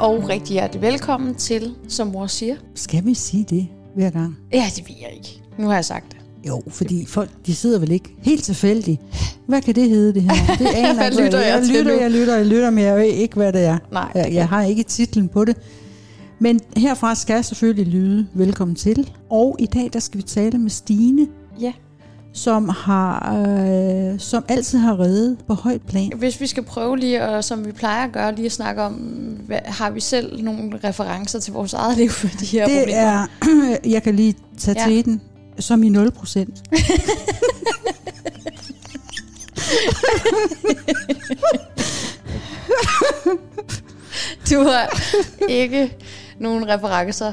Og rigtig hjertelig velkommen til, som mor siger. Skal vi sige det hver gang? Ja, det ved jeg ikke. Nu har jeg sagt det. Jo, fordi folk, de sidder vel ikke helt tilfældigt. Hvad kan det hedde, det her? Det aner Hvad lytter jeg jeg til lytter, jeg lytter, jeg lytter, men jeg ved ikke, hvad det er. Nej, Jeg, jeg har ikke titlen på det. Men herfra skal jeg selvfølgelig lyde velkommen til. Og i dag, der skal vi tale med Stine, Ja. Som, har, øh, som altid har reddet på højt plan. Hvis vi skal prøve lige, og som vi plejer at gøre, lige at snakke om, hvad, har vi selv nogle referencer til vores eget liv for de her Det problemer? er, jeg kan lige tage Ja. til den, som i 0 procent. Du har ikke nogen referencer.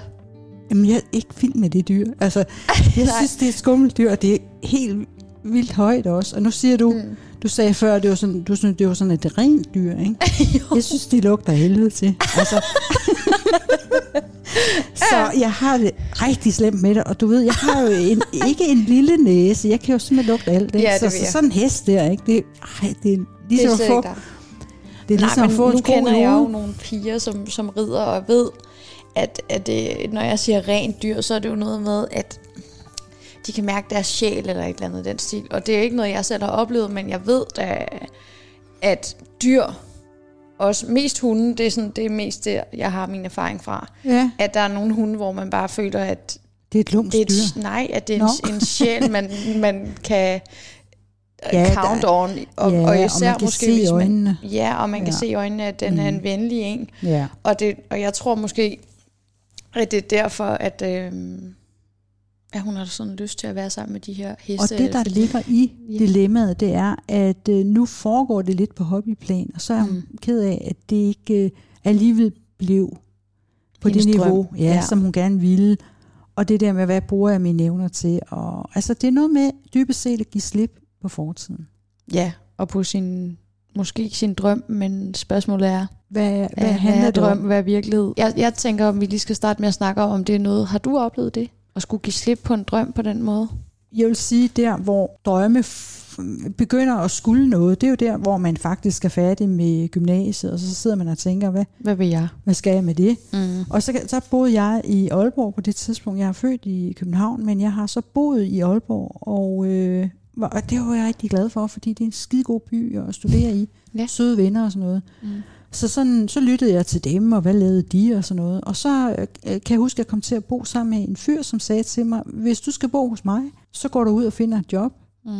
Jamen, jeg er ikke vild med det dyr. Altså, jeg synes, det er et skummelt dyr, og det er helt vildt højt også. Og nu siger du, mm. du sagde før, det var sådan, du synes, det var sådan et rent dyr, ikke? jeg synes, de lugter helvede til. Altså. så jeg har det rigtig slemt med det, og du ved, jeg har jo en, ikke en lille næse. Jeg kan jo simpelthen lugte alt det. Ja, det så, så sådan en hest der, ikke? Det, ej, det er Det ligesom er at få, det er ligesom Nej, at få nu kender jeg jo nogle piger, som, som rider og ved, at, at det, når jeg siger rent dyr, så er det jo noget med, at de kan mærke deres sjæl eller et eller andet den stil. Og det er ikke noget, jeg selv har oplevet, men jeg ved da, at dyr, også mest hunde, det er, sådan, det er mest det, jeg har min erfaring fra. Ja, At der er nogle hunde, hvor man bare føler, at det er et lumsk det er et, nej, at det er en, en sjæl, man, man kan Ja, der- count on. Og, ja, og og især man kan måske, hvis man, øjnene. Ja, og man kan Ja. se i øjnene, at den mm. er en venlig en. Ja. Og, det, og jeg tror måske, at det er derfor, at, øh, at hun har sådan lyst til at være sammen med de her heste. Og det, der ligger i Ja. dilemmaet, det er, at øh, nu foregår det lidt på hobbyplan, og så er hun Mm. ked af, at det ikke øh, alligevel blev på Hendes det niveau, ja, Ja. ja. som hun gerne ville. Og det der med, hvad bruger jeg mine evner til? Og, altså, det er noget med dybest set at give slip på fortiden. Ja, og på sin, måske sin drøm, men spørgsmålet er, Hvad, hvad, hvad, handler er det om? drøm, hvad er virkelighed? Jeg, jeg tænker, om vi lige skal starte med at snakke om, det er noget. Har du oplevet det? At skulle give slip på en drøm på den måde? Jeg vil sige, der hvor drømme begynder at skulle noget, det er jo der, hvor man faktisk er færdig med gymnasiet, og så sidder man og tænker, hvad, Hvad vil jeg? hvad skal jeg med det? Mm. Og så, så boede jeg i Aalborg på det tidspunkt. Jeg er født i København, men jeg har så boet i Aalborg, og, øh, og det var jeg rigtig glad for, fordi det er en skide god by at studere i. Ja. Søde venner og sådan noget. Mm. Så, sådan, så lyttede jeg til dem, og hvad lavede de og sådan noget. Og så øh, kan jeg huske, at jeg kom til at bo sammen med en fyr, som sagde til mig, hvis du skal bo hos mig, så går du ud og finder et job. Mm.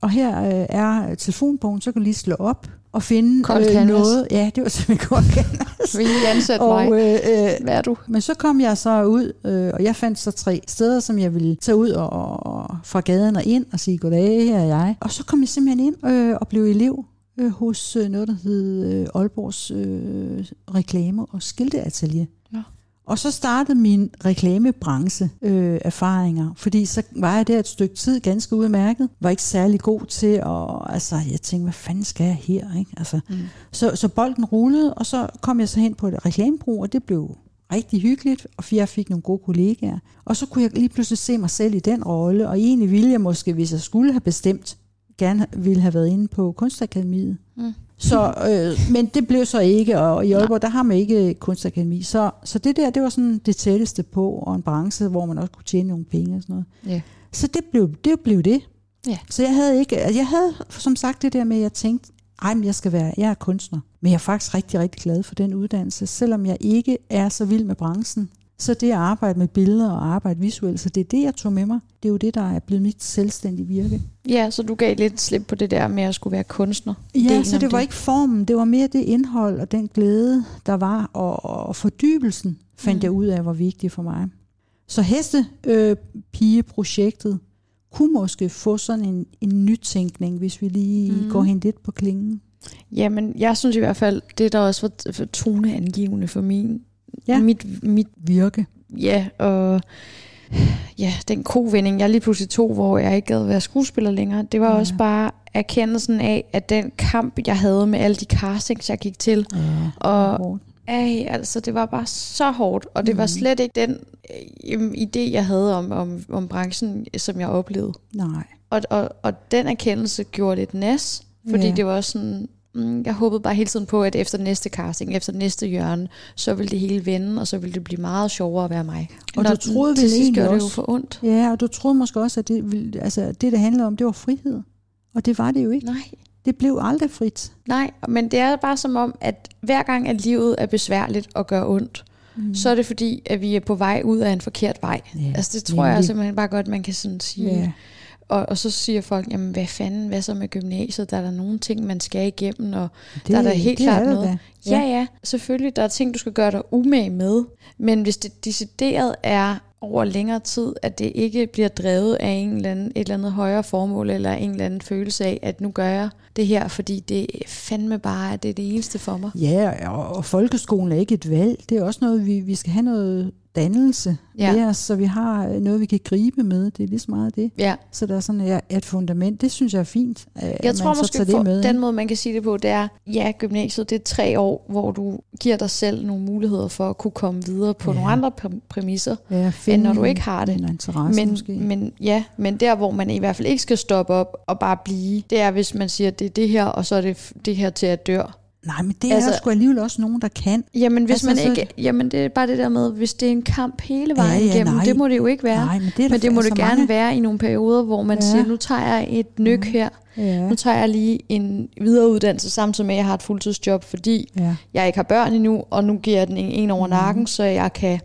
Og her øh, er telefonbogen, så kan du lige slå op og finde øh, canvas. noget. Ja, det var simpelthen godt canvas. Vil I ansætte mig? Øh, øh, Hvad er du? men så kom jeg så ud, øh, og jeg fandt så tre steder, som jeg ville tage ud og, og fra gaden og ind og sige, goddag, her er jeg. Og så kom jeg simpelthen ind øh, og blev elev øh, hos øh, noget, der hed øh, Aalborgs øh, reklame- og skilteatelier. Nå. Og så startede min reklamebranche øh, erfaringer, fordi så var jeg der et stykke tid ganske udmærket, var ikke særlig god til at, altså jeg tænkte, hvad fanden skal jeg her, ikke? Altså, Mm. så, så bolden rullede, og så kom jeg så hen på et reklamebrug, og det blev rigtig hyggeligt, og jeg fik nogle gode kollegaer. Og så kunne jeg lige pludselig se mig selv i den rolle, og egentlig ville jeg måske, hvis jeg skulle have bestemt, gerne ville have været inde på Kunstakademiet. Mm. Så, øh, men det blev så ikke, og i Aalborg, der har man ikke kunstakademi. Så, så det der, det var sådan det tætteste på, og en branche, hvor man også kunne tjene nogle penge og sådan noget. Ja. Så det blev det. Blev det. Ja. Så jeg havde ikke, jeg havde som sagt det der med, at jeg tænkte, ej, men jeg skal være, jeg er kunstner. Men jeg er faktisk rigtig, rigtig glad for den uddannelse, selvom jeg ikke er så vild med branchen. Så det at arbejde med billeder og arbejde visuelt, så det er det, jeg tog med mig. Det er jo det, der er blevet mit selvstændige virke. Ja, så du gav lidt slip på det der med at skulle være kunstner. Ja, så om det var ikke formen, det var mere det indhold og den glæde, der var, og, og fordybelsen fandt Mm. jeg ud af, var vigtig for mig. Så hestepigeprojektet kunne måske få sådan en, en nytænkning, hvis vi lige Mm. går hen lidt på klingen. Jamen, jeg synes i hvert fald, det der også var for toneangivende for min, Ja. mit, mit, Virke. ja, og ja, den kovending, jeg lige pludselig tog, hvor jeg ikke gad være skuespiller længere, det var Ja. også bare erkendelsen af, at den kamp, jeg havde med alle de castings, jeg gik til, Ja, og. Ej, altså det var bare så hårdt, og det mm. var Mhm. slet ikke den øh, idé, jeg havde om, om, om branchen, som jeg oplevede. Nej. Og, og, og den erkendelse gjorde lidt næs, fordi Ja. det var sådan, mm, jeg håbede bare hele tiden på, at efter næste casting, efter næste hjørne, så ville det hele vende, og så ville det blive meget sjovere at være mig. Og Når du troede vel egentlig gør det jo også- for ondt. Ja, og du troede måske også, at det, ville, altså, det, det handlede om, det var frihed. Og det var det jo ikke. Nej. Det blev aldrig frit. Nej, men det er bare som om, at hver gang, at livet er besværligt og gør ondt, mm. så er det fordi, at vi er på vej ud af en forkert vej. Ja, altså det tror jeg nemlig. simpelthen bare godt, man kan sådan sige. Ja. Og, og så siger folk, jamen hvad fanden, hvad så med gymnasiet? Der er der nogle ting, man skal igennem, og Det, der er der helt det klart er der noget. da. Ja, ja, selvfølgelig, der er ting, du skal gøre dig umage med. Men hvis det decideret er over længere tid, at det ikke bliver drevet af en eller anden, et eller andet højere formål, eller en eller anden følelse af, at nu gør jeg det her, fordi det fandme bare at det er det eneste for mig. Ja, og, og folkeskolen er ikke et valg. Det er også noget, vi, vi skal have noget dannelse Ja. med os, så vi har noget, vi kan gribe med. Det er lige så meget det. Ja, Så der er sådan et, et fundament. Det synes jeg er fint. jeg tror måske, for det med. den måde, man kan sige det på, det er, ja, gymnasiet, det er tre år, hvor du giver dig selv nogle muligheder for at kunne komme videre på Ja. nogle andre præ- præmisser. ja, end når du ikke har det. Men, måske. men ja, men der, hvor man i hvert fald ikke skal stoppe op og bare blive, det er, hvis man siger, det er det her, og så er det det her til at dør. Nej, men det er Altså- der sgu alligevel også nogen, der kan. Jamen, hvis Altså, man ikke, jamen, det er bare det der med, hvis det er en kamp hele vejen Ja, ja, igennem, nej. det må det jo ikke være. Nej, men det er men det må altså det gerne mange- være i nogle perioder, hvor man Ja. siger, nu tager jeg et nyk Mhm. her, Ja, nu tager jeg lige en videreuddannelse, samtidig med, at jeg har et fuldtidsjob, fordi ja. jeg ikke har børn endnu, og nu giver jeg den en, en over nakken, så jeg kan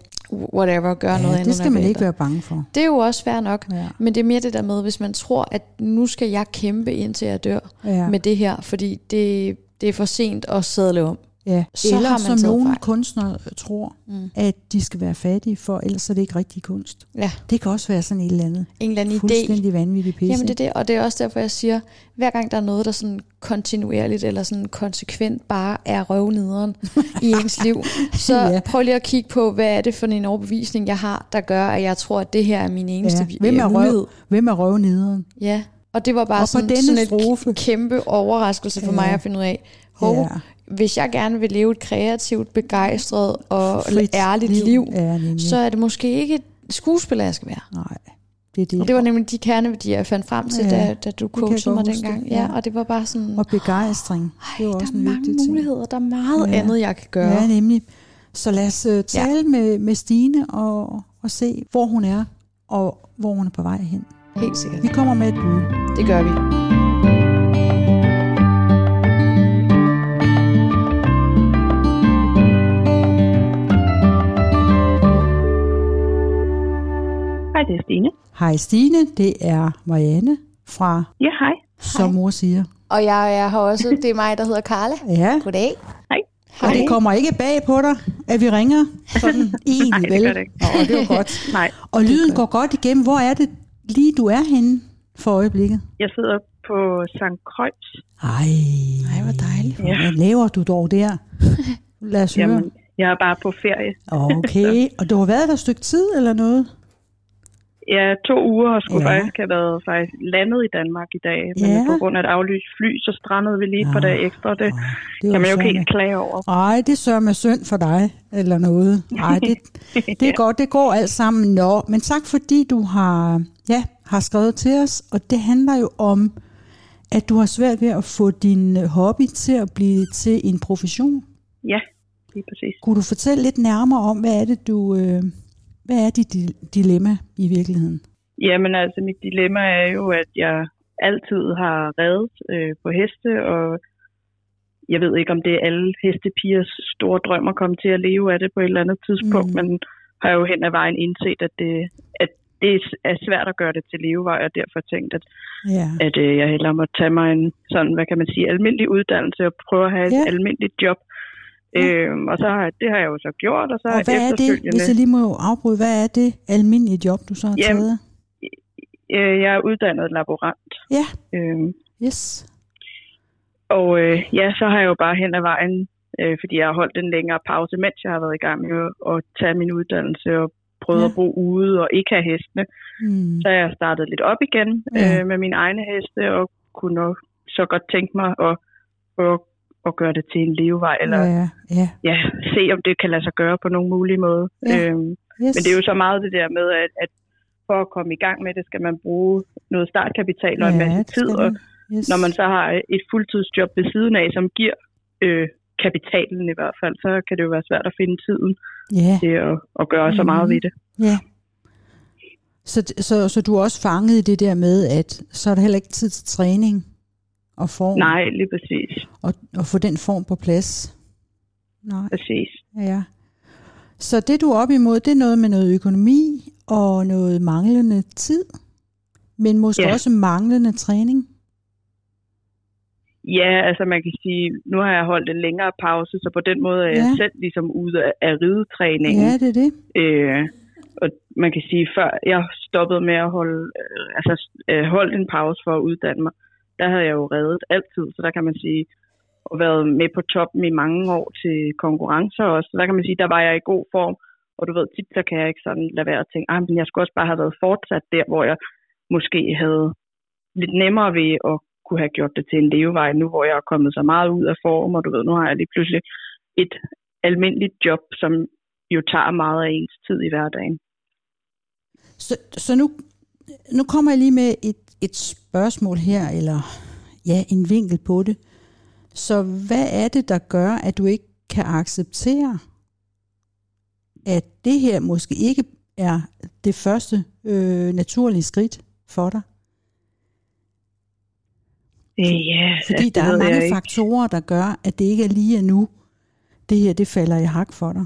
whatever, gøre noget ja andet. det skal man ikke være bange for. Det er jo også fair nok. Ja. Men det er mere det der med, hvis man tror, at nu skal jeg kæmpe indtil jeg dør Ja. ja. med det her, fordi det, det er for sent at sadle om. Ja. Så Eller har man som nogle fejl. kunstnere tror, Mm. at de skal være fattige, for ellers er det ikke rigtig kunst. Ja, Det kan også være sådan et eller andet en eller anden idé. fuldstændig vanvittigt pisse. Jamen det er det, og det er også derfor, jeg siger, hver gang der er noget, der sådan kontinuerligt eller sådan konsekvent bare er røvnederen i ens liv, så Ja. prøv lige at kigge på, hvad er det for en overbevisning, jeg har, der gør, at jeg tror, at det her er min eneste Ja. Hvem er øh, røv? Hvem er røvnederen? Ja, og det var bare Og sådan, sådan strofe. et kæmpe overraskelse for Ja. mig at finde ud af, hov, Ja. hvis jeg gerne vil leve et kreativt, begejstret og Frit ærligt liv, liv Ja, nemlig. så er det måske ikke skuespiller, jeg skal være. Nej, det er det. Og det var nemlig de kerneværdier, jeg fandt frem til, Ja, da, da du coachede mig dengang. Ja. Ja, og det var bare sådan, Og begejstring. ej, det var der også er en mange ting. muligheder, der er meget Ja. andet, jeg kan gøre. Ja, nemlig. Så lad os uh, tale ja. med, med Stine og, og se, hvor hun er, og hvor hun er på vej hen. Helt sikkert. Vi kommer med et bud. Det gør vi. Hej, det er Stine. Hej Stine, det er Marianne fra, Ja, hej. som mor siger. Og jeg er her også, det er mig, der hedder Karla. Ja, Goddag. Hej. og det kommer ikke bag på dig, at vi ringer sådan egentlig, Nej, det vel? gør det ikke. Og det er jo godt. Nej, Og lyden går godt igennem. Hvor er det lige, du er henne for øjeblikket? jeg sidder på St. Kreuz. Ej, Ej, hvor dejligt. Ja. Hvad laver du dog der? Lad os høre. Jamen, jeg er bare på ferie. Okay, og du har været der et stykke tid eller noget? Er to uger og skulle Ja. ja. faktisk have været faktisk landet i Danmark i dag. Men Ja. på grund af et aflyst fly, så strandede vi lige Ja. dage ekstra. Det Åh, det kan man jo ikke helt klage over. Ej, det sørger med synd for dig, eller noget. Ej, det, det er godt, det går alt sammen. Nå, men tak fordi du har, ja, har skrevet til os, og det handler jo om, at du har svært ved at få din hobby til at blive til en profession. Ja, lige præcis. Kunne du fortælle lidt nærmere om, hvad er det, du, øh, hvad er dit di- dilemma i virkeligheden? Jamen altså, mit dilemma er jo, at jeg altid har reddet øh, på heste, og jeg ved ikke, om det er alle hestepigers store drøm at komme til at leve af det på et eller andet tidspunkt, Mm. men har jo hen ad vejen indset, at det, at det er svært at gøre det til levevej, og derfor tænkt, at, Ja, at øh, jeg hellere må tage mig en sådan, hvad kan man sige, almindelig uddannelse og prøve at have et Ja. almindeligt job. Ja. Øhm, og så har, det har jeg jo så gjort, og så og hvad er det, hvis jeg lige må afbryde, hvad er det almindelige job, du så har Jamen, taget? øh, jeg er uddannet laborant. Ja, Øhm, yes. Og øh, ja, så har jeg jo bare hen ad vejen, øh, fordi jeg har holdt en længere pause, mens jeg har været i gang med at, at tage min uddannelse og prøvet Ja. at bo ude og ikke have hestene. Mm. Så jeg startet lidt op igen Ja. øh, med mine egne heste og kunne nok så godt tænke mig at, at, at gøre det til en levevej, eller ja. Ja, ja. Se om det kan lade sig gøre på nogen mulig måde. Ja. Øhm, Yes. men det er jo så meget det der med, at, at for at komme i gang med det, skal man bruge noget startkapital og en Ja, masse det skal tid, og. Yes. Når man så har et fuldtidsjob ved siden af, som giver øh, kapitalen i hvert fald, så kan det jo være svært at finde tiden Ja, til at, at gøre så meget Mhm. ved det. ja. Så, så, så du er også fanget i det der med, at så er der heller ikke tid til træning og form, Nej, lige præcis. Og, og få den form på plads. Nej, Præcis. ja. Så det du er op imod, det er noget med noget økonomi og noget manglende tid, men måske Ja. også manglende træning. Ja, altså man kan sige, nu har jeg holdt en længere pause, så på den måde er jeg Ja. selv ligesom ude af, af ridetræningen. Ja, det er det. Øh, og man kan sige, før jeg stoppede med at holde, øh, altså øh, holdt en pause for at uddanne mig, der havde jeg jo reddet altid, så der kan man sige, og været med på toppen i mange år til konkurrencer også, så der kan man sige, der var jeg i god form, og du ved, tit så kan jeg ikke sådan lade være at tænke, ah, men jeg skulle også bare have været fortsat der, hvor jeg måske havde lidt nemmere ved at kunne have gjort det til en levevej, nu hvor jeg er kommet så meget ud af form, og du ved, nu har jeg lige pludselig et almindeligt job, som jo tager meget af ens tid i hverdagen. Så, så nu, nu kommer jeg lige med et, et spørgsmål her, eller ja, en vinkel på det. Så hvad er det, der gør, at du ikke kan acceptere, at det her måske ikke er det første øh, naturlige skridt for dig? Øh, ja, Fordi altså, der det er mange faktorer, der gør, at det ikke er lige nu, det her det falder i hak for dig.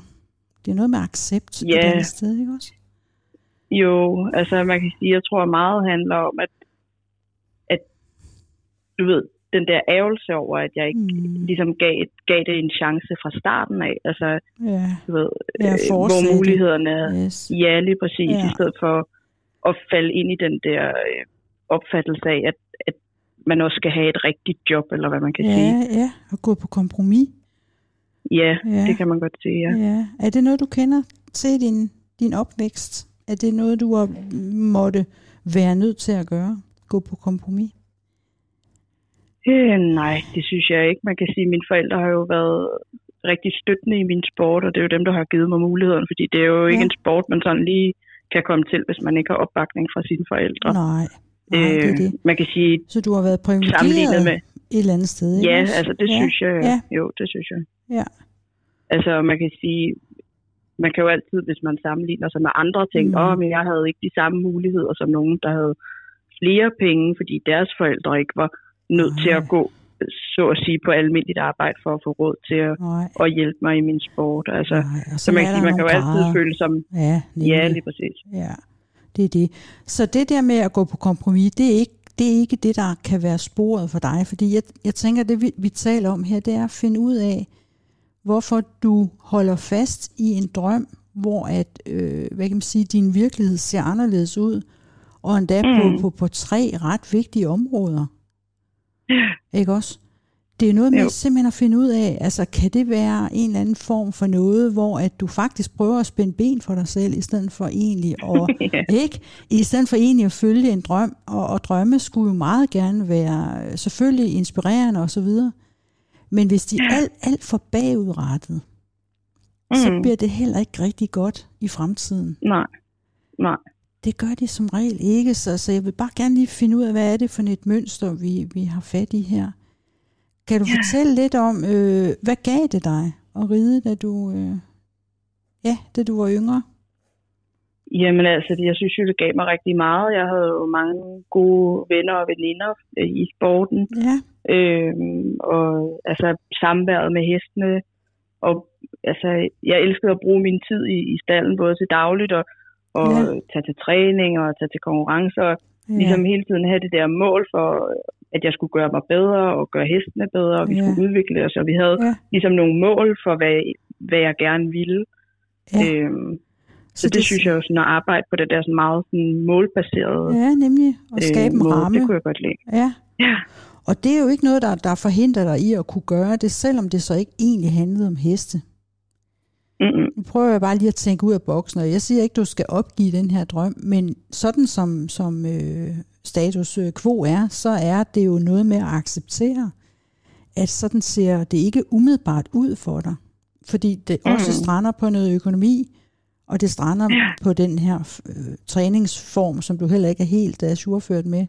Det er noget med accept Ja. eller andet sted, ikke også? Jo, altså man kan sige, jeg tror meget handler om, at, at du ved, den der ærgelse over, at jeg ikke Mm. ligesom gav, gav det en chance fra starten af. Altså, Ja, du ved, Ja, øh, hvor mulighederne er. yes. Ja, lige præcis. Ja. I stedet for at falde ind i den der øh, opfattelse af, at, at man også skal have et rigtigt job, eller hvad man kan ja, sige. ja, og gå på kompromis. Ja, Ja. det kan man godt sige, ja. Ja. Er det noget, du kender til din, din opvækst? Er det noget, du har måtte være nødt til at gøre? Gå på kompromis? Øh, nej, det synes jeg ikke. Man kan sige, at mine forældre har jo været rigtig støttende i min sport, og det er jo dem, der har givet mig muligheden, fordi det er jo ikke Ja. en sport, man sådan lige kan komme til, hvis man ikke har opbakning fra sine forældre. Nej, nej det er Øh, det. man kan sige, Så du har været privilegeret med... et eller andet sted, ikke Ja, altså det ja. synes jeg. Ja. Jo, det synes jeg. Ja. Altså man kan sige, man kan jo altid, hvis man sammenligner sig med andre ting, Mm. åh, mm. men jeg havde ikke de samme muligheder som nogen, der havde flere penge, fordi deres forældre ikke var nødt til Nej. at gå, så at sige, på almindeligt arbejde for at få råd til at, Nej, at hjælpe mig i min sport. Altså, nej. Så man, kan sige, man kan jo altid grader. føle som, Ja, ja, lige præcis. Ja, det er det. Så det der med at gå på kompromis, det er ikke det, er ikke det der kan være sporet for dig. Fordi jeg, jeg tænker, det vi, vi taler om her, det er at finde ud af, hvorfor du holder fast i en drøm, hvor at, øh, hvad kan man sige, din virkelighed ser anderledes ud, og endda mm. på, på, på tre ret vigtige områder. Ikke også? Det er noget med Jo. simpelthen at finde ud af, altså kan det være en eller anden form for noget, hvor at du faktisk prøver at spænde ben for dig selv, i stedet for egentlig at, Ja. ikke? I stedet for egentlig at følge en drøm, og, og drømme skulle jo meget gerne være øh, selvfølgelig inspirerende og så videre. Men hvis de er alt, alt for bagudrettet, mm. så bliver det heller ikke rigtig godt i fremtiden. Nej, nej. Det gør de som regel ikke, så, så jeg vil bare gerne lige finde ud af, hvad er det for et mønster, vi, vi har fat i her. Kan du Ja. fortælle lidt om, øh, hvad gav det dig at ride, da du, øh, ja, da du var yngre? Jamen altså, jeg synes jo, det gav mig rigtig meget. Jeg havde jo mange gode venner og veninder øh, i sporten. Ja, Øhm, og altså samværet med hestene. Og altså, jeg elskede at bruge min tid i, i stallen, både til dagligt og, og Ja. tage til træning og tage til konkurrencer. Ja, ligesom hele tiden have det der mål for, at jeg skulle gøre mig bedre og gøre hestene bedre, og vi Ja. skulle udvikle os. Og vi havde Ja. ligesom nogle mål for, hvad, hvad jeg gerne ville. ja. Øhm, så, det, det synes jeg jo sådan at arbejde på det der sådan meget sådan målbaserede Ja, nemlig at skabe en måde, ramme. det kunne jeg godt lide. Ja. Ja. Og det er jo ikke noget, der, der forhindrer dig i at kunne gøre det, selvom det så ikke egentlig handlede om heste. Mm-mm. Nu prøver jeg bare lige at tænke ud af boksen, og jeg siger ikke, du skal opgive den her drøm, men sådan som, som øh, status øh, quo er, så er det jo noget med at acceptere, at sådan ser det ikke umiddelbart ud for dig. Fordi det også Mm. strander på noget økonomi, og det strander Ja. på den her øh, træningsform, som du heller ikke er helt ajourført med.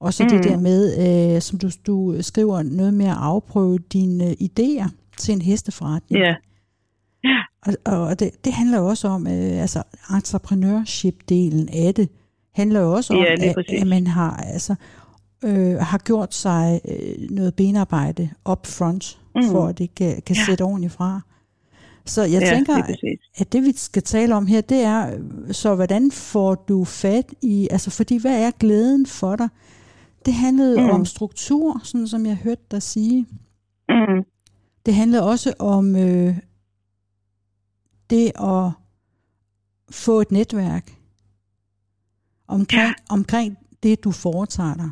Og så mm. det der med, øh, som du, du skriver, noget med at afprøve dine øh, idéer til en hesteforretning. Ja. Ja. Og, og det, det handler jo også om, øh, altså entrepreneurship-delen af det, handler jo også om, Ja, at, præcis. at man har, altså, øh, har gjort sig øh, noget benarbejde up front, mm. For at det kan, kan Ja. sætte ordentligt fra. Så jeg ja, tænker, præcis. at det vi skal tale om her, det er, så hvordan får du fat i, altså fordi hvad er glæden for dig? Det handlede. Mm. om struktur, sådan som jeg hørte dig sige. Mm. Det handlede også om øh, det at få et netværk omkring, ja. omkring det, du foretager dig.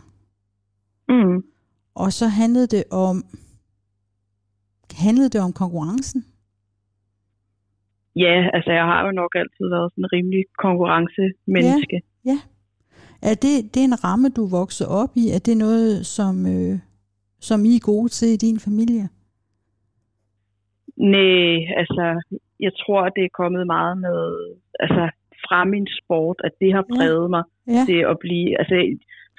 Mm. Og så handlede det om handlede det om konkurrencen. Ja, altså jeg har jo nok altid været sådan en rimelig konkurrencemenneske. Er det, det er en ramme, du vokser op i? Er det noget, som, øh, som I er gode til i din familie? Nej, altså jeg tror, det er kommet meget med, altså fra min sport, at det har præget mig Ja, til at blive, altså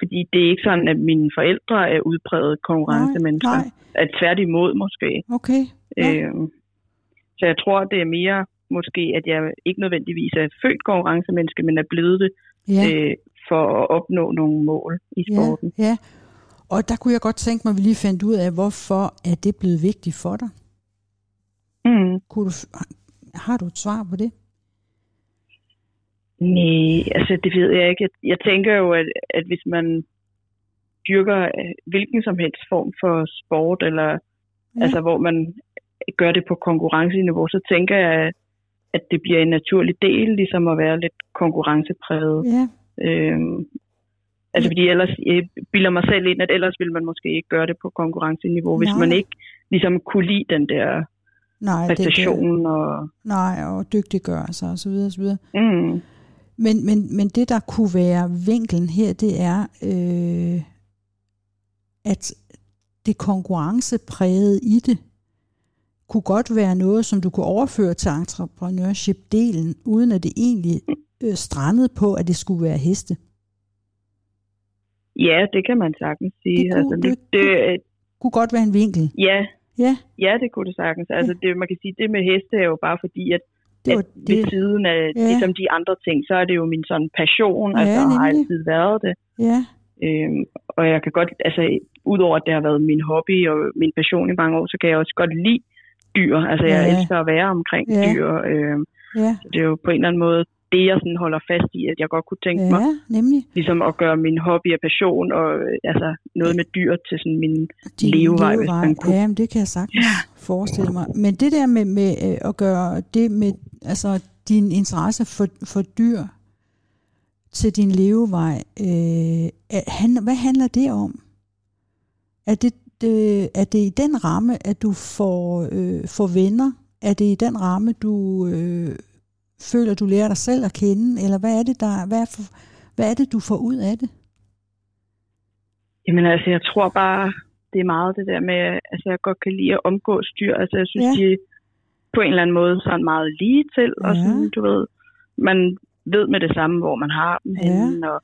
fordi det er ikke sådan, at mine forældre er udpræget konkurrencemennesker. nej, At tværtimod måske. okay. Ja. Øhm, så jeg tror, det er mere måske, at jeg ikke nødvendigvis er født konkurrencemenneske, men er blevet det Ja, øh, for at opnå nogle mål i sporten. ja, ja. Og der kunne jeg godt tænke mig, at vi lige fandt ud af, hvorfor er det blevet vigtigt for dig? Mm. Kunne du, har du et svar på det? Nej, altså det ved jeg ikke. Jeg- tænker jo, at, at hvis man dyrker øh, hvilken som helst form for sport, eller Ja. altså hvor man gør det på konkurrenceniveau, så tænker jeg, at det bliver en naturlig del, ligesom at være lidt konkurrencepræget. Ja, Øhm, altså Ja. fordi ellers, jeg bilder mig selv ind, at ellers ville man måske ikke gøre det på konkurrenceniveau, hvis Nej. man ikke ligesom kunne lide den der nej, det, det, præstation. Og, nej, og dygtiggøre sig og så videre, og så videre. mm, Men, men, men det, der kunne være vinklen her, det er, øh, at det konkurrenceprægede i det, kunne godt være noget, som du kunne overføre til entrepreneurship-delen, uden at det egentlig øh, strandede på, at det skulle være heste. ja, det kan man sagtens sige. Det kunne- altså, nu, det- det, Kunne godt være en vinkel. ja, Ja, ja, det kunne det sagtens. Altså, det, man kan sige, det med heste er jo bare fordi, at, det var at ved det. siden af Ja. ja. ligesom de andre ting, så er det jo min sådan passion, Ja, altså har nemlig. altid været det. Ja, Øhm, og jeg kan godt, altså udover at det har været min hobby og min passion i mange år, så kan jeg også godt lide dyr. Altså jeg Ja. elsker at være omkring Ja. dyr. Øhm, ja, så det er jo på en eller anden måde det, jeg sådan holder fast i, at jeg godt kunne tænke mig ja, nemlig. ligesom at gøre min hobby og passion og øh, altså noget med dyr til sådan min Din levevej, hvis man kunne. Ja, men det kan jeg sagtens forestille mig. Men det der med, med øh, at gøre det med altså, din interesse for, for dyr til din levevej, øh, han, hvad handler det om? Er det, det, er det i den ramme, at du får, øh, får venner? Er det i den ramme, du øh, føler, du lærer dig selv at kende? Eller hvad er det, der, hvad er, for, hvad er det du får ud af det? Jamen altså, jeg tror bare, det er meget det der med, altså jeg godt kan lide at omgås dyr. Altså jeg synes, Ja. de på en eller anden måde sådan meget lige til. Og Ja. sådan, du ved, man ved med det samme, hvor man har dem Ja. henne. Og,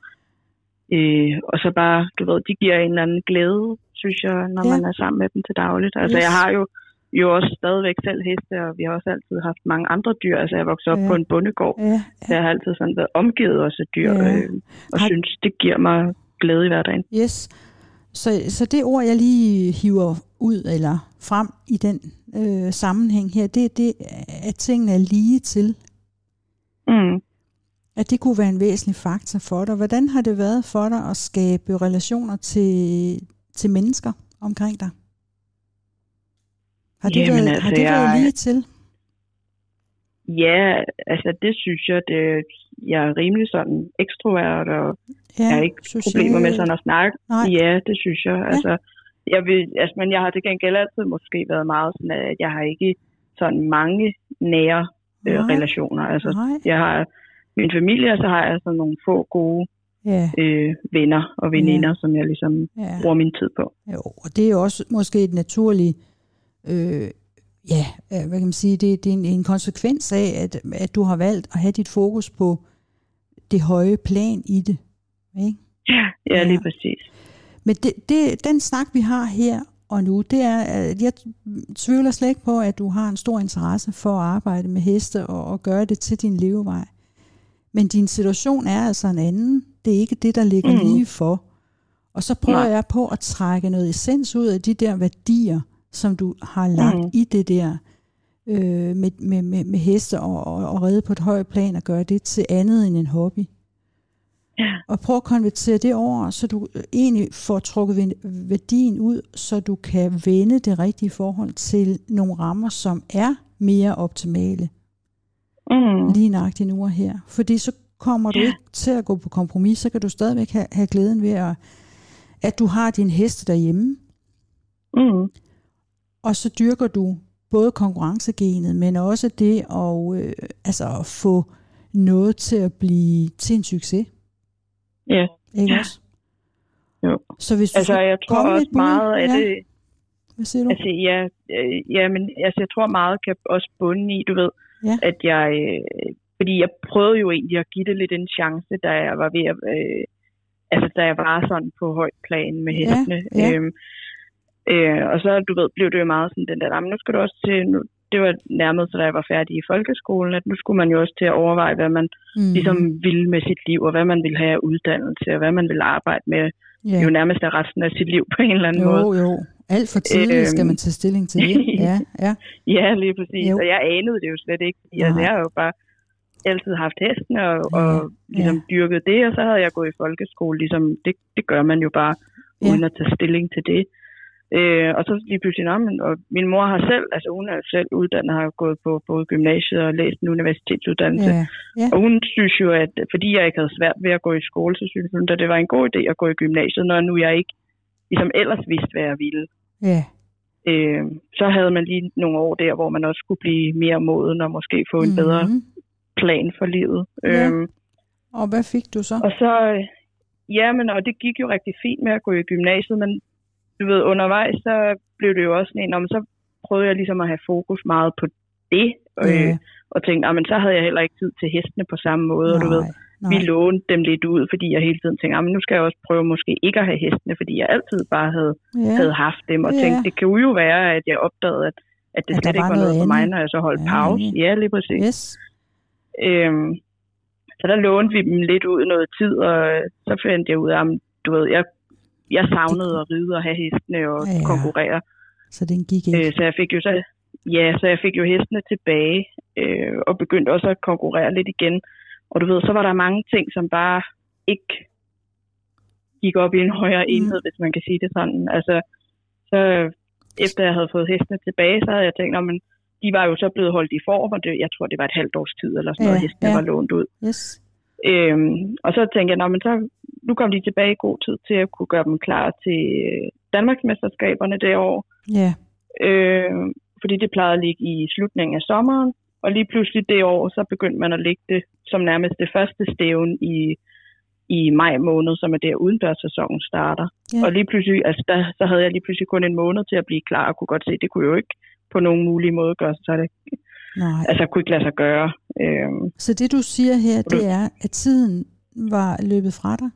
øh, og så bare, du ved, de giver en eller anden glæde, synes jeg, når ja. man er sammen med dem til dagligt. Altså Yes. jeg har jo jo også stadigvæk selv heste, og vi har også altid haft mange andre dyr. Altså jeg voksede op Ja. på en bondegård, Ja, så jeg har altid sådan været omgivet også af dyr, Ja. øh, og Har- synes, det giver mig glæde i hverdagen. Yes. Så, så det ord, jeg lige hiver ud eller frem i den øh, sammenhæng her, det er det, at tingene er lige til. Mm. At det kunne være en væsentlig faktor for dig. Hvordan har det været for dig at skabe relationer til, til mennesker omkring dig? Har det, Jamen, været, har altså, det været lige til? Ja, altså det synes jeg, det, jeg er rimelig sådan ekstrovert, og Ja, jeg har ikke problemer med sådan at snakke. Nej. Ja, det synes jeg. Altså, jeg vil, altså, men jeg har til gengæld altid måske været meget sådan, at jeg har ikke sådan mange nære øh, Nej. relationer. Altså, Nej. jeg har min familie, og så har jeg sådan nogle få gode Ja, øh, venner og veninder, som jeg ligesom ja. bruger min tid på. Jo, og det er jo også måske et naturligt, øh, ja, øh, hvad kan man sige, det, det er en, en konsekvens af, at, at du har valgt at have dit fokus på det høje plan i det. Ikke? Ja, Ja. ja, lige præcis. Men det, det, den snak, vi har her og nu, det er, at jeg tvivler slet ikke på, at du har en stor interesse for at arbejde med heste og, og gøre det til din levevej. Men din situation er altså en anden. Det er ikke det, der ligger mm. lige for. Og så prøver Nej. jeg på at trække noget essens ud af de der værdier, som du har lagt mm. i det der øh, med, med, med, med heste og, og, og redde på et højt plan og gøre det til andet end en hobby. Ja. Og prøv at konvertere det over, så du egentlig får trukket værdien ud, så du kan vende det rigtige forhold til nogle rammer, som er mere optimale. Mm. Lige nøjagtigt nu og her. Fordi så kommer du Ja. ikke til at gå på kompromis, så kan du stadigvæk have, have glæden ved, at, at du har din heste derhjemme, Mm. Og så dyrker du både konkurrencegenet, men også det at, øh, altså at få noget til at blive til en succes. Ja. Ikke Ja. også? Jo. Så hvis du Altså, jeg tror også bud, meget af ja. det... Hvad siger du? Altså, ja, øh, ja, men altså, jeg tror meget kan også bunde i, du ved, Ja. at jeg... Øh, fordi jeg prøvede jo egentlig at give det lidt en chance, da jeg var ved at... Øh, altså, da jeg var sådan på højt plan med Ja, hestene. ja. Øhm, øh, og så, du ved, blev det jo meget sådan den der, "Jamen, nu skal du også til... Nu, det var nærmest, da jeg var færdig i folkeskolen, at nu skulle man jo også til at overveje, hvad man Mm. ligesom ville med sit liv, og hvad man ville have af uddannelse, og hvad man ville arbejde med, ja. jo nærmest af resten af sit liv på en eller anden måde. Jo, jo. Alt for tidligt skal Øhm. man tage stilling til det. Ja, ja. Ja, lige præcis. Jo. Jo. Og jeg anede det jo slet ikke. fordi, Altså, jeg har jo bare altid haft hestene og, Ja, og ligesom ja. dyrket det, og så havde jeg gået i folkeskole. Ligesom, det, det gør man jo bare, Ja. uden at tage stilling til det. Øh, og så lige pludselig, nå, men, og min mor har selv, altså hun er selv uddannet, har gået på både gymnasiet og læst en universitetsuddannelse. ja. ja. Og hun synes jo, at fordi jeg ikke havde svært ved at gå i skole, så synes hun, at det var en god idé at gå i gymnasiet, når nu jeg ikke ligesom ellers vidste, hvad jeg ville. ja. Øh, så havde man lige nogle år der, hvor man også skulle blive mere moden og måske få en bedre Mhm. plan for livet. Ja. Øhm, Og hvad fik du så? og så, øh, ja, men og det gik jo rigtig fint med at gå i gymnasiet, men du ved, undervejs, så blev det jo også sådan en, om så prøvede jeg ligesom at have fokus meget på det, øh, Ja. og tænkte, ah, men så havde jeg heller ikke tid til hestene på samme måde, og du ved, nej. vi lånte dem lidt ud, fordi jeg hele tiden tænkte, ah, men nu skal jeg også prøve måske ikke at have hestene, fordi jeg altid bare havde, ja. havde haft dem, og Ja. tænkte, det kunne jo være, at jeg opdagede, at, at det At slet ikke var noget for mig, når jeg så holdt Ja, pause. ja. Ja, lige præcis. Yes. Øhm, så der lånte vi dem lidt ud noget tid, og så fandt jeg ud af, at du ved, jeg, jeg savnede at ride og have hestene og Ja. ja. konkurrere. Så den gik ikke. Øh, så jeg fik jo så, ja, så jeg fik jo hestene tilbage øh, og begyndte også at konkurrere lidt igen. Og du ved, så var der mange ting, som bare ikke gik op i en højere Mm. enhed, hvis man kan sige det sådan. Altså, så efter jeg havde fået hestene tilbage, så havde jeg tænkt, at de var jo så blevet holdt i form, og det, jeg tror, det var et halvt års tid, eller sådan Ja, noget, hestene ja. var lånt ud. Yes. Øhm, og så tænkte jeg, "Nå, men så, nu kom de tilbage i god tid til at kunne gøre dem klar til øh, Danmarksmesterskaberne det år. Ja. Øh, fordi det plejede at ligge i slutningen af sommeren. Og lige pludselig det år, så begyndte man at lægge det som nærmest det første stævn i, i maj måned, som er der udendørssæsonen starter. Ja. Og lige pludselig, altså der, så havde jeg lige pludselig kun en måned til at blive klar, og kunne godt se, at det kunne jo ikke på nogen mulig måde gøre sig, så det Nej. altså, kunne ikke lade sig gøre. Øhm, Så det du siger her, det er, at tiden var løbet fra dig?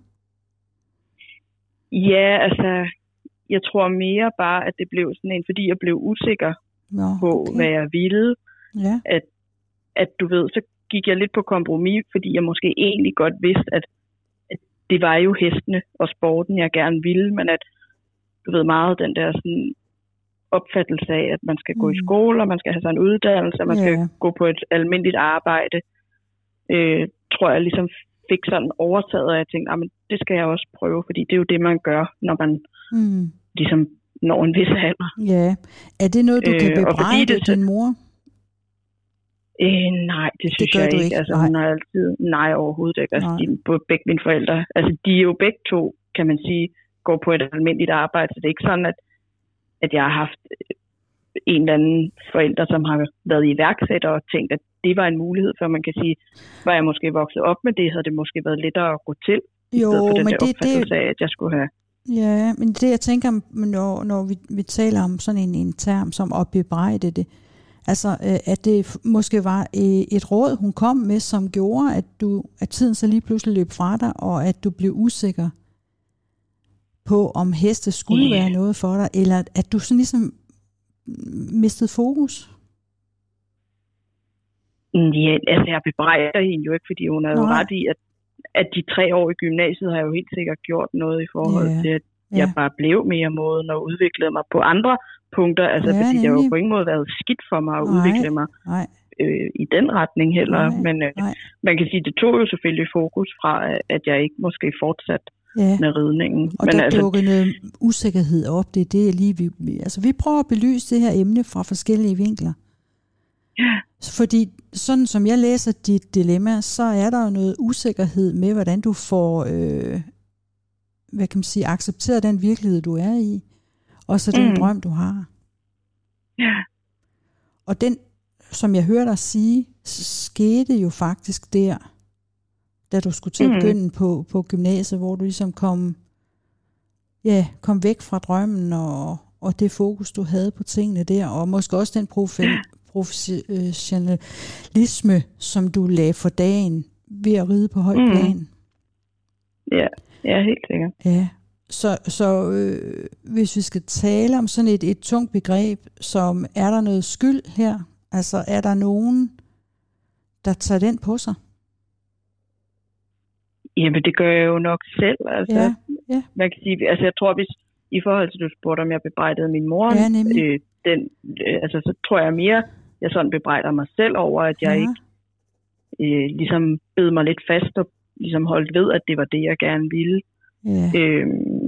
ja, altså, jeg tror mere bare, at det blev sådan en, fordi jeg blev usikker Nå, på, okay. hvad jeg ville, Ja. at du ved, så gik jeg lidt på kompromis, fordi jeg måske egentlig godt vidste, at, at det var jo hestene og sporten, jeg gerne ville, men at du ved meget den der sådan opfattelse af, at man skal gå i Mm. skole, og man skal have sig en uddannelse, og man skal Ja. gå på et almindeligt arbejde, øh, tror jeg ligesom fik sådan overtaget, og jeg tænkte, "Ah, men det skal jeg også prøve, fordi det er jo det, man gør, når man Mm. ligesom når en vis alder. Ja. Er det noget, du kan Øh, fordi bebrejde det din mor? Øh, nej, det synes gør jeg ikke. ikke, Altså, nej. hun har altid... Nej, overhovedet ikke. Altså, Nej. de, begge mine forældre... Altså, de er jo begge to, kan man sige, går på et almindeligt arbejde. Så det er ikke sådan, at, at jeg har haft øh, en eller anden forælder, som har været iværksætter og tænkt, at det var en mulighed, for man kan sige, var jeg måske vokset op med det, havde det måske været lettere at gå til, i Jo, stedet for den men der det, det, opfattelse af, at jeg skulle have... Ja, men det jeg tænker, når, når vi, vi taler om sådan en, en term som at bebrejde det, altså øh, at det måske var øh, et råd, hun kom med, som gjorde, at, du, at tiden så lige pludselig løb fra dig, og at du blev usikker på, om heste skulle Ja. være noget for dig, eller at du sådan ligesom mistede fokus? Mm, Ja, altså jeg bebrejder hende jo ikke, fordi hun er jo ret i, at, at de tre år i gymnasiet har jo helt sikkert gjort noget i forhold Ja, til, at jeg bare blev mere moden og udviklede mig på andre punkter. Altså Ja, fordi det har jo nemlig. på ingen måde været skidt for mig at Nej. udvikle mig Nej, øh, i den retning heller. Nej, Men øh, nej. man kan sige, det tog jo selvfølgelig fokus fra, at jeg ikke måske fortsat ja. med ridningen. Og Men der altså, dukker noget usikkerhed op. Det er det, lige vil... Altså, vi prøver at belyse det her emne fra forskellige vinkler. Ja. Fordi sådan som jeg læser dit dilemma, så er der jo noget usikkerhed med, hvordan du får, øh, hvad kan man sige, accepteret den virkelighed, du er i, og så den Mm. drøm, du har. ja, Og den, som jeg hørte dig sige, skete jo faktisk der, da du skulle til at Mm. begynde på, på gymnasiet, hvor du ligesom kom, ja, kom væk fra drømmen og, og det fokus, du havde på tingene der, og måske også den profe- professionalisme, som du lagde for dagen ved at ride på højt Mm. plan. ja, ja, helt sikkert. Ja, så, så øh, hvis vi skal tale om sådan et, et tungt begreb, som er der noget skyld her? Altså er der nogen, der tager den på sig? Jamen, det gør jeg jo nok selv. Altså, Ja, ja. Man kan sige, altså jeg tror, hvis i forhold til, du spurgte, om jeg bebrejdede min mor, Ja, nemlig. øh, den, øh, altså, så tror jeg mere, jeg sådan bebrejder mig selv over, at jeg Ja. ikke øh, ligesom bed mig lidt fast og ligesom holdt ved, at det var det, jeg gerne ville. Ja, Øh,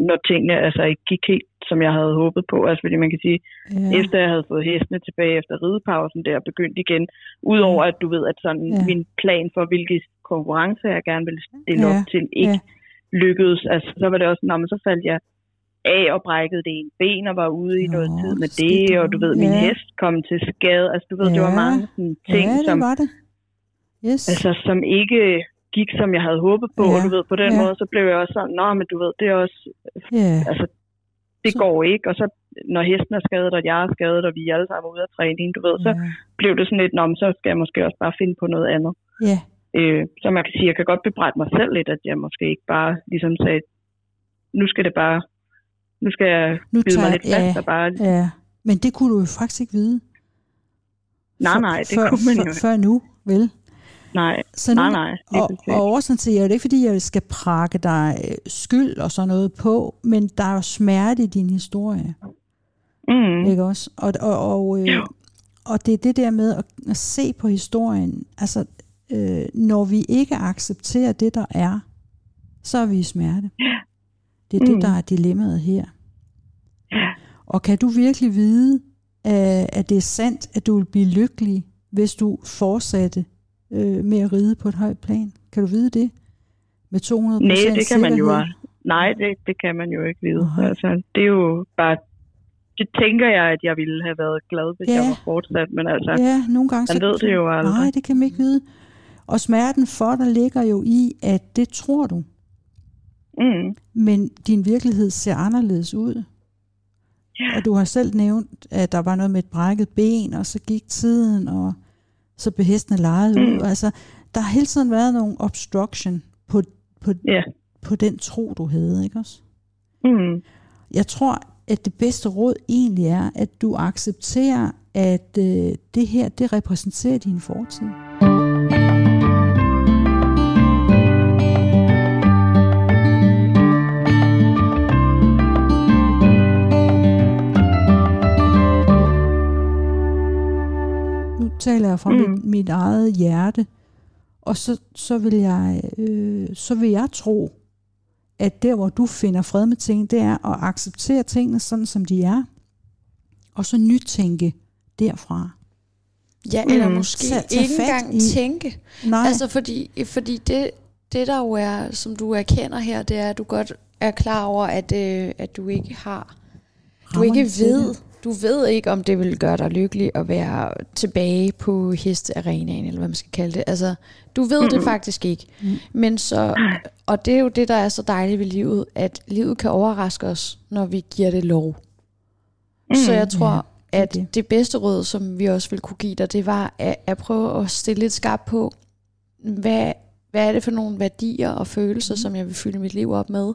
når tingene altså ikke gik helt, som jeg havde håbet på. Altså fordi man kan sige, ja. efter jeg havde fået hestene tilbage efter ridepausen der, begyndt igen, udover at du ved, at sådan ja. min plan for, hvilke konkurrencer jeg gerne ville stille Ja, op til, ikke ja. lykkedes. Altså så var det også, når man så faldt jeg af og brækkede det ene ben og var ude i Nå, noget tid med det, nok. og du ved, min Ja. hest kom til skade. Altså du ved, det var Ja. mange sådan, ting, ja, det som, var det. Yes. altså, som ikke gik, som jeg havde håbet på, Ja. og du ved, på den Ja. måde, så blev jeg også sådan, nå, men du ved, det er også, ja. altså, det Så- går ikke, og så når hesten er skadet, og jeg er skadet, og vi er alle sammen ude af træning, du ved, så ja. blev det sådan lidt, nå, men så skal jeg måske også bare finde på noget andet. ja. Øh, så man kan sige, jeg kan godt bebrejde mig selv lidt, at jeg måske ikke bare ligesom sagde, nu skal det bare, nu skal jeg Nu bide mig tager- lidt fast ja. og bare, Ja, men det kunne du jo faktisk ikke vide. nej, nej, det før, kunne man jo før, nu, vel? Nej, Så nej, nu- nej, lige Og, og årsagen til, at det er ikke fordi, jeg skal prakke dig øh, skyld og sådan noget på, men der er jo smerte i din historie, Mm, ikke også? Og, og, og, øh, og det er det der med at, at se på historien, altså øh, når vi ikke accepterer det, der er, så er vi i smerte. Det er det, Mm. der er dilemmaet her. Ja. Og kan du virkelig vide, at, at det er sandt, at du vil blive lykkelig, hvis du fortsatte øh, med at ride på et højt plan? Kan du vide det? Med 200 Nej, det kan man jo. Nej, det, det kan man jo ikke vide. Nej. Altså, det er jo bare, det tænker jeg, at jeg ville have været glad, hvis Ja. jeg var fortsat, men altså, Ja, nogle gange Man så... ved det jo aldrig. Nej, det kan man ikke vide. Og smerten for dig ligger jo i, at det tror du. mm, Men din virkelighed ser anderledes ud. Og du har selv nævnt, at der var noget med et brækket ben, og så gik tiden, og så blev hestene lejet ud. Mm. Altså, der har hele tiden været nogle obstruction på, på, ja. på den tro, du havde, ikke også? Mm, Jeg tror, at det bedste råd egentlig er, at du accepterer, at øh, det her, det repræsenterer din fortid. Nu taler jeg fra mm. Mit, mit eget hjerte, og så, så, vil jeg, øh, så vil jeg tro, at der, hvor du finder fred med ting, det er at acceptere tingene sådan, som de er, og så nytænke derfra. Ja, eller Mm. måske Tag- tag ikke engang i- tænke. Nej, Altså fordi, fordi det, det der jo er, som du erkender her, det er, at du godt er klar over, at, øh, at du ikke har, du ikke ved. Du ved ikke, om det vil gøre dig lykkelig at være tilbage på hestearenaen, eller hvad man skal kalde det. Altså, du ved mm. det faktisk ikke. Mm. Men så, og det er jo det, der er så dejligt ved livet, at livet kan overraske os, når vi giver det lov. Mm, så jeg tror, ja, at det. det bedste råd, som vi også vil kunne give dig, det var at, at prøve at stille lidt skarpt på, hvad hvad er det for nogle værdier og følelser, mm. som jeg vil fylde mit liv op med,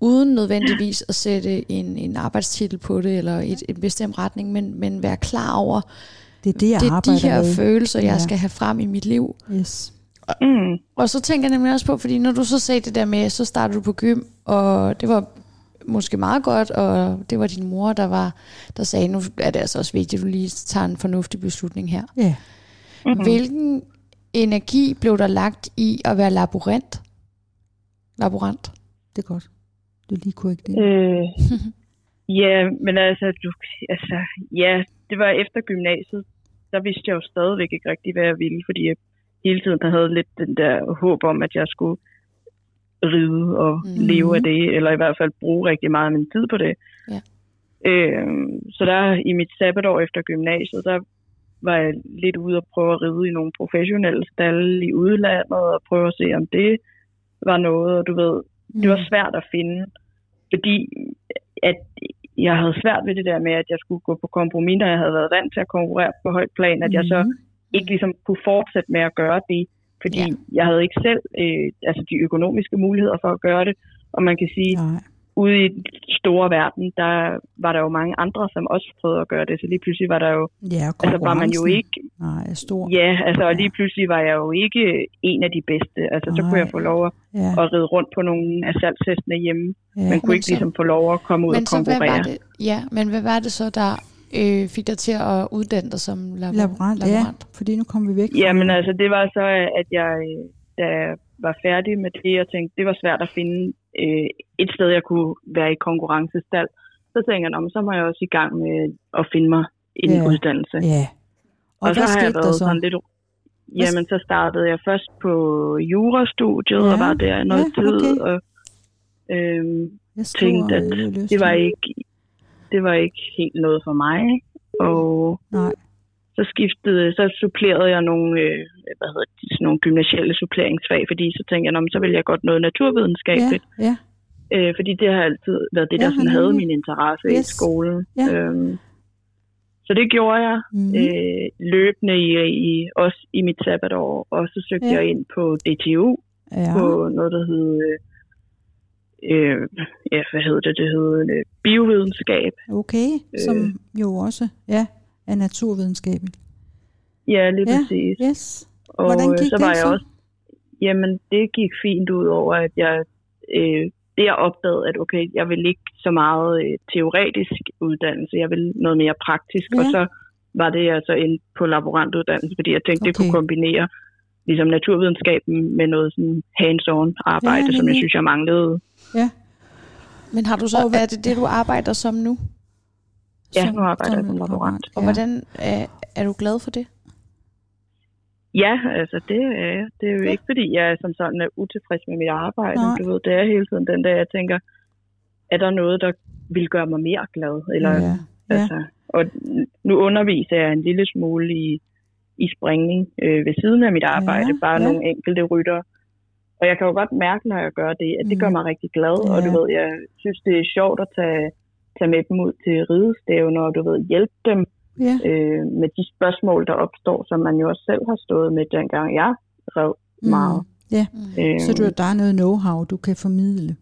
uden nødvendigvis at sætte en, en arbejdstitel på det, eller et, en bestemt retning, men, men være klar over, det er, det, jeg det er de her med. følelser, jeg ja. skal have frem i mit liv. Yes. Mm. Og så tænker jeg nemlig også på, fordi når du så sagde det der med, så startede du på gym, og det var måske meget godt, og det var din mor, der var der sagde, nu er det altså også vigtigt, at du lige tager en fornuftig beslutning her. Ja. Mm-hmm. Hvilken energi blev der lagt i at være laborant? Laborant. Det er godt. Du lige korrekt det. Øh, ja, men altså, du, altså, ja, det var efter gymnasiet. Der vidste jeg jo stadigvæk ikke rigtig, hvad jeg ville, fordi jeg hele tiden havde lidt den der håb om, at jeg skulle ride og mm. leve af det, eller i hvert fald bruge rigtig meget af min tid på det. Ja. Øh, så der i mit sabbatår efter gymnasiet, der var jeg lidt ude og prøve at ride i nogle professionelle stalle i udlandet, og prøve at se, om det var noget, og du ved, mm. det var svært at finde, fordi at jeg havde svært ved det der med, at jeg skulle gå på kompromis, når jeg havde været vant til at konkurrere på højt plan, at jeg så mm. ikke ligesom kunne fortsætte med at gøre det, fordi ja. jeg havde ikke selv øh, altså de økonomiske muligheder for at gøre det, og man kan sige, Nej ude i den store verden, der var der jo mange andre, som også prøvede at gøre det, så lige pludselig var der jo, ja, altså var man jo ikke, Nej, stor. ja, altså og lige pludselig var jeg jo ikke en af de bedste, altså Nej. så kunne jeg få lov at, ja. at ride rundt på nogle af salgshestene hjemme, ja. man kunne men ikke så, ligesom få lov at komme ud og konkurrere. Hvad var det, ja, men hvad var det så, der øh, fik dig til at uddanne dig som laborant? laborant? Ja, fordi nu kommer vi væk. Jamen altså, det var så, at jeg, da jeg var færdig med det, og tænkte, det var svært at finde øh, et sted, jeg kunne være i konkurrencestal, så tænkte jeg, så må jeg også i gang med at finde mig en ja. uddannelse. Ja. Og, og så har jeg været så? sådan lidt... Jamen, så startede jeg først på jurastudiet, ja. og var der noget ja, tid, okay. og øhm, tænkte, at det var, ikke, det var ikke helt noget for mig. Og Nej så skiftede, så supplerede jeg nogle, øh, hvad hedder det, sådan nogle gymnasielle suppleringsfag, fordi så tænkte jeg, så vil jeg godt noget naturvidenskabeligt. Ja, ja. Øh, fordi det har altid været det, der ja, sådan havde min interesse yes. i skolen. Ja. Øhm, så det gjorde jeg mm. øh, løbende i, i, også i mit sabbatår, og så søgte ja. jeg ind på DTU, ja. på noget, der hed, øh, ja, hvad hedder det, det hed øh, biovidenskab. Okay, som øh, jo også, ja, af naturvidenskaben. Ja, lige ja, præcis. Yes. Og Hvordan gik så var det jeg så? også, jamen det gik fint ud over, at jeg øh, det jeg opdagede, at okay, jeg vil ikke så meget øh, teoretisk uddannelse, jeg vil noget mere praktisk, ja. og så var det altså ind på laborantuddannelse, fordi jeg tænkte, okay. det kunne kombinere ligesom naturvidenskaben med noget sådan hands-on arbejde, ja, som jeg synes, jeg manglede. Ja. Men har du så, hvad er det, det du arbejder som nu? Ja, som, nu arbejder jeg som laborant. Og ja. hvordan er, er du glad for det? Ja, altså det er Det er jo ja. ikke, fordi jeg er som sådan er utilfreds med mit arbejde. Nej. Du ved, det er hele tiden den der, jeg tænker, er der noget, der vil gøre mig mere glad? Eller, ja. Ja. Altså, og nu underviser jeg en lille smule i, i springning øh, ved siden af mit arbejde, ja. bare ja. nogle enkelte rytter. Og jeg kan jo godt mærke, når jeg gør det, at det mm. gør mig rigtig glad. Ja. Og du ved, jeg synes, det er sjovt at tage tage med dem ud til ridestævner, og du ved, hjælpe dem ja. øh, med de spørgsmål, der opstår, som man jo også selv har stået med, dengang jeg rev mm. meget. Ja, øh, så du, der er noget know-how, du kan formidle.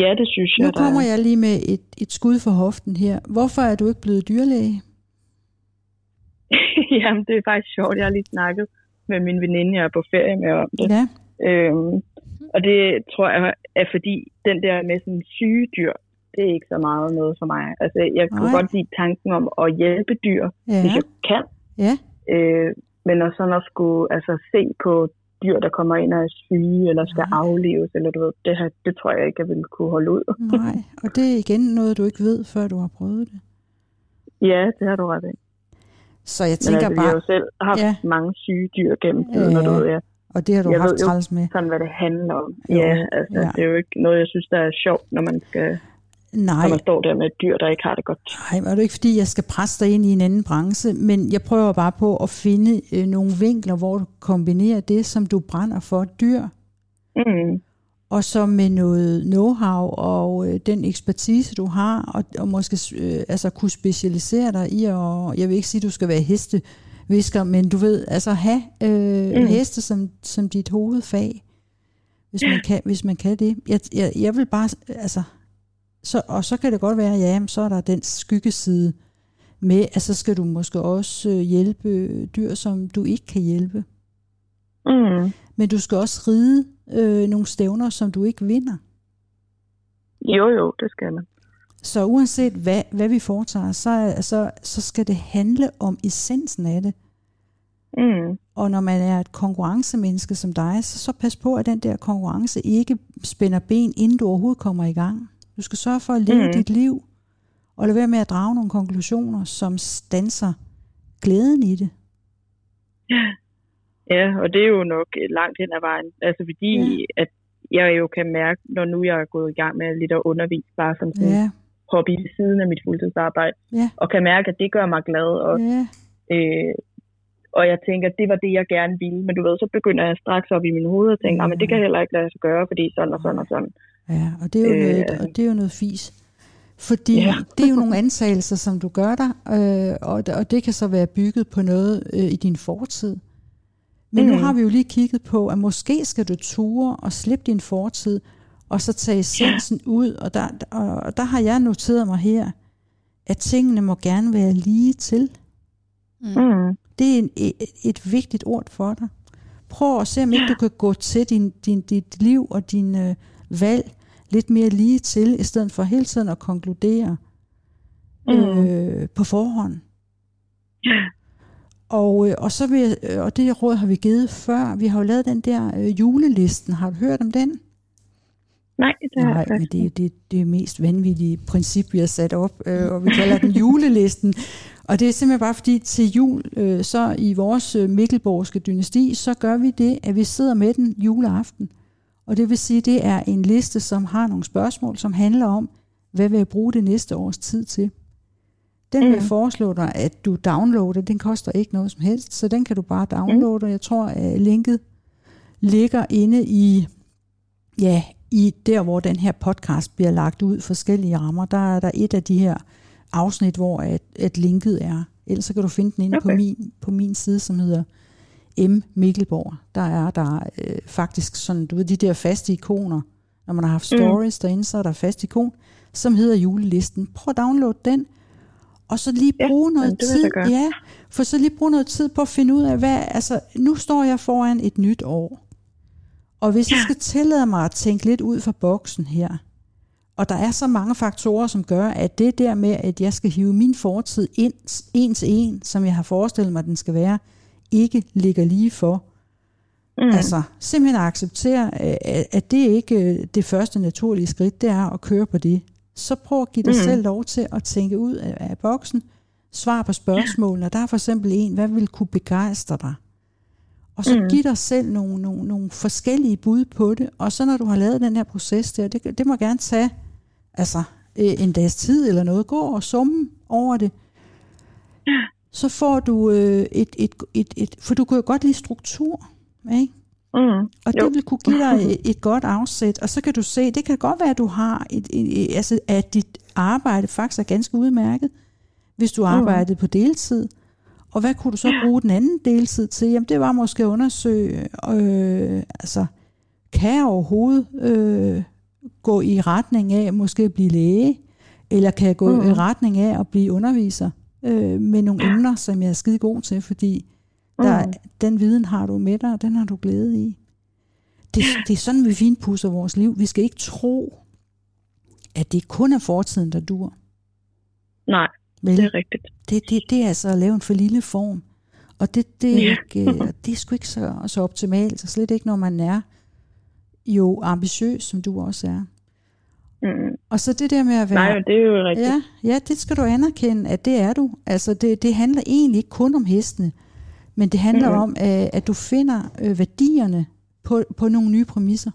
Ja, det synes jeg. Nu kommer jeg lige med et, et skud for hoften her. Hvorfor er du ikke blevet dyrlæge? Jamen, det er faktisk sjovt. Jeg har lige snakket med min veninde, jeg er på ferie med om det. Ja. Øhm, og det tror jeg er fordi, den der med sådan syge dyr, det er ikke så meget noget for mig. Altså, jeg kunne godt lide tanken om at hjælpe dyr, ja. hvis jeg kan. Ja. Øh, men at sådan at skulle altså, se på dyr, der kommer ind og er syge, eller skal Nej. afleves, eller du ved, det, her, det tror jeg ikke, jeg ville kunne holde ud. Nej, og det er igen noget, du ikke ved, før du har prøvet det. Ja, det har du ret i. Så jeg tænker Men altså, bare... jeg har jo selv haft ja. mange syge dyr gennem tiden, ja. og du ved, ja. Og det har du jeg haft træls med. sådan, hvad det handler om. Jo. Ja, altså, ja. det er jo ikke noget, jeg synes, der er sjovt, når man skal Nej. når man står der med et dyr, der ikke har det godt. Nej, men det er ikke fordi, jeg skal presse dig ind i en anden branche, men jeg prøver bare på at finde øh, nogle vinkler, hvor du kombinerer det, som du brænder for, dyr, mm. og så med noget know-how og øh, den ekspertise, du har, og, og måske øh, altså kunne specialisere dig i, og jeg vil ikke sige, at du skal være heste visker, men du ved, altså have øh, mm. heste som, som dit hovedfag, hvis man kan, hvis man kan det. Jeg, jeg, jeg vil bare, altså, så, og så kan det godt være, ja, så er der den skyggeside med, at så skal du måske også øh, hjælpe dyr, som du ikke kan hjælpe. Mm. Men du skal også ride øh, nogle stævner, som du ikke vinder. Jo, jo, det skal man. Så uanset hvad, hvad vi foretager, så, så, så skal det handle om essensen af det. Mm. Og når man er et konkurrencemenneske som dig, så, så pas på, at den der konkurrence ikke spænder ben, inden du overhovedet kommer i gang. Du skal sørge for at leve mm. dit liv, og lade være med at drage nogle konklusioner, som stanser glæden i det. Ja, og det er jo nok øh, langt hen ad vejen. Altså fordi, Ja. ja. at jeg jo kan mærke, når nu jeg er gået i gang med lidt at undervise, bare som sådan Ja, hobby ved siden af mit fuldtidsarbejde, ja, og kan mærke, at det gør mig glad, og, ja. øh, og jeg tænker, at det var det, jeg gerne ville. Men du ved, så begynder jeg straks op i min hoved og tænker, mm. men det kan heller ikke lade sig gøre, fordi sådan og sådan og sådan. Ja, og det er jo, Øh, noget, og det er jo noget fis. Fordi Ja. det er jo nogle antagelser, som du gør dig, øh, og, og det kan så være bygget på noget øh, i din fortid. Men mm. nu Mm. har vi jo lige kigget på, at måske skal du ture og slippe din fortid, og så tage essensen ja. ud, og der, og, og der har jeg noteret mig her, at tingene må gerne være lige til. Mm. Det er en, et, et vigtigt ord for dig. Prøv at se, om ikke du kan gå til din, din, dit liv og din øh, valg lidt mere lige til, i stedet for hele tiden at konkludere Mm. øh, på forhånd. Og, øh, og, så vil, øh, og det råd har vi givet før. Vi har jo lavet den der øh, julelisten. Har du hørt om den? Nej, det Nej, men det er det, det mest vanvittige princip, vi har sat op, øh, og vi kalder den julelisten. Og det er simpelthen bare fordi til jul, øh, så i vores øh, Mikkelborgske dynasti, så gør vi det, at vi sidder med den juleaften. Og det vil sige, det er en liste, som har nogle spørgsmål, som handler om, hvad vil jeg bruge det næste års tid til. Den vil jeg Mm. foreslå dig, at du downloader. Den koster ikke noget som helst, så den kan du bare downloade. Og jeg tror, at linket ligger inde i, ja, i der, hvor den her podcast bliver lagt ud, forskellige rammer. Der er der et af de her afsnit, hvor at, at linket er. Ellers så kan du finde den inde okay. på, min, på min side, som hedder M. Mikkelborg. Der er der øh, faktisk sådan, du ved, de der faste ikoner. Når man har haft Mm. stories mm. derinde, så er der fast ikon, som hedder julelisten. Prøv at downloade den, og så lige Ja, bruge noget det vil tid. Ja, for så lige bruge noget tid på at finde ud af, hvad, altså, nu står jeg foran et nyt år. Og hvis ja. jeg skal tillade mig at tænke lidt ud fra boksen her, og der er så mange faktorer, som gør, at det der med, at jeg skal hive min fortid ind, en til en, som jeg har forestillet mig, den skal være, ikke ligger lige for. Mm. Altså simpelthen at acceptere, at det ikke er det første naturlige skridt, det er at køre på det. Så prøv at give dig Mm. selv lov til at tænke ud af, af boksen, svar på spørgsmålene. Der er for eksempel en, hvad vil kunne begejstre dig? Og så Mm. mm. giv dig selv nogle, nogle, nogle forskellige bud på det, og så når du har lavet den her proces der, det, det må gerne tage altså, øh, en dags tid eller noget, gå og summe over det. Så får du øh, et, et, et, et, for du kan jo godt lide struktur, ikke? Mm. Og Jo. det vil kunne give dig et, et godt afsæt, og så kan du se, det kan godt være, at du har et, et, et altså at dit arbejde faktisk er ganske udmærket, hvis du arbejdede på deltid. Og hvad kunne du så bruge den anden deltid til? Jamen det var måske at undersøge, øh, altså kan jeg overhovedet øh, gå i retning af måske at blive læge, eller kan jeg gå Mm. i retning af at blive underviser øh, med nogle emner, som jeg er skide god til, fordi der, Mm. den viden har du med dig, og den har du glæde i. Det, det er sådan, vi finpudser vores liv. Vi skal ikke tro, at det kun er fortiden, der dur. Nej, Vel? det er rigtigt. Det, det, det er altså at lave en for lille form. Og det, det, er, Ja. ikke, øh, det er sgu ikke så, så optimalt, og slet ikke, når man er jo ambitiøs, som du også er. Mm. Og så det der med at være... Nej, det er jo rigtigt. Ja, ja, det skal du anerkende, at det er du. Altså, det, det handler egentlig ikke kun om hestene, men det handler mm-hmm. om, at, at du finder øh, værdierne på, på nogle nye præmisser.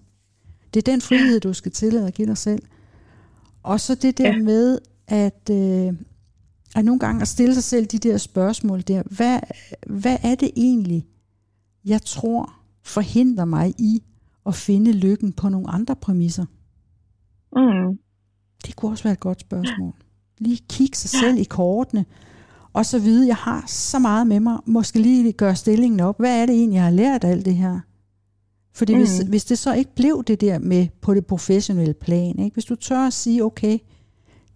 Det er den frihed, du skal tillade at give dig selv. Og så det der Ja. med, at, øh, at nogle gange at stille sig selv de der spørgsmål der. Hvad, hvad er det egentlig, jeg tror forhindrer mig i at finde lykken på nogle andre præmisser? Mm. Det kunne også være et godt spørgsmål. Lige kigge sig selv i kortene, Og så vide, jeg har så meget med mig, måske lige gøre stillingen op. Hvad er det egentlig, jeg har lært af alt det her? Fordi mm. hvis, hvis det så ikke blev det der med på det professionelle plan, ikke? hvis du tør at sige, okay,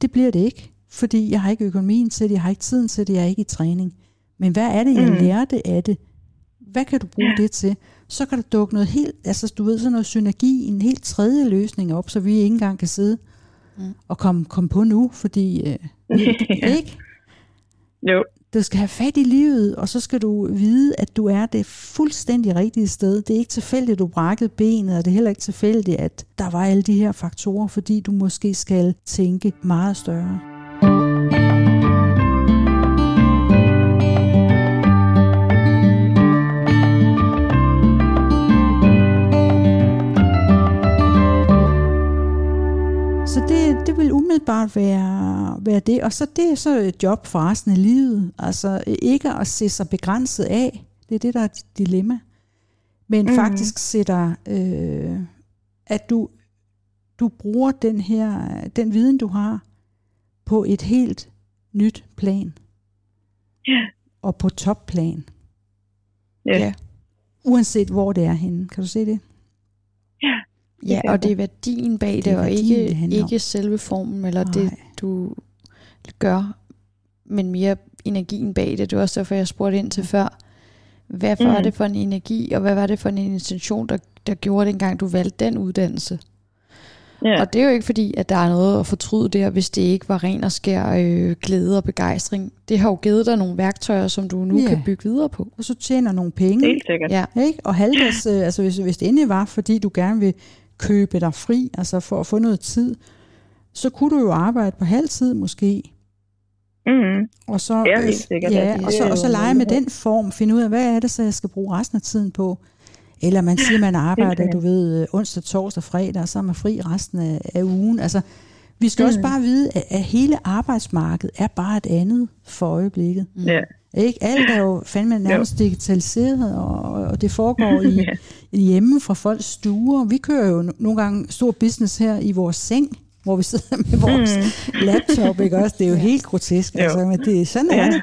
det bliver det ikke, fordi jeg har ikke økonomien til det, jeg har ikke tiden til det, jeg er ikke i træning. Men hvad er det, jeg mm. lærte af det? Hvad kan du bruge ja. det til? Så kan der dukke noget helt, altså du ved, sådan noget synergi, en helt tredje løsning op, så vi ikke engang kan sidde mm. og komme, komme på nu, fordi øh, ikke? Jo. Du skal have fat i livet, og så skal du vide, at du er det fuldstændig rigtige sted. Det er ikke tilfældigt, at du brækkede benet, og det er heller ikke tilfældigt, at der var alle de her faktorer, fordi du måske skal tænke meget større. Umiddelbart være, være det. Og så det er så et job for resten af livet. Altså ikke at se sig begrænset af. Det er det, der er dit dilemma. Men mm. faktisk sætter, øh, at du, du bruger den her, den viden, du har, på et helt nyt plan. Ja. Og på topplan. Ja. ja. Uanset hvor det er henne. Kan du se det? Ja. Ja, og det er værdien bag det, det og ikke, ikke selve formen, eller Nej. det, du gør, men mere energien bag det. Det var også derfor, jeg spurgte ind til før. Hvad var mm. det for en energi, og hvad var det for en intention, der, der gjorde det engang, du valgte den uddannelse? Ja. Og det er jo ikke fordi, at der er noget at fortryde der, hvis det ikke var ren og skær øh, glæde og begejstring. Det har jo givet dig nogle værktøjer, som du nu ja. kan bygge videre på. Og så tjener nogle penge. Helt sikkert. Ja. Ikke? Og halvdags, øh, altså hvis, hvis det endelig var, fordi du gerne vil købe dig fri, altså for at få noget tid, så kunne du jo arbejde på halv tid måske. Mm. Og så, ja, sikkert. Ja, og så, og så lege med den form, finde ud af, hvad er det så, jeg skal bruge resten af tiden på. Eller man siger, man arbejder, du ved, onsdag, torsdag, fredag, og så er man fri resten af, af ugen. Altså, vi skal mm. også bare vide, at, at hele arbejdsmarkedet er bare et andet for øjeblikket. Ja. Ikke? Alt er jo fandme nærmest jo. digitaliseret, og, og det foregår i hjemme fra folks stuer. Vi kører jo nogle gange stor business her i vores seng, hvor vi sidder med vores mm. laptop, ikke også? Det er jo helt grotesk, jo. altså, men det er sådan, ja. det.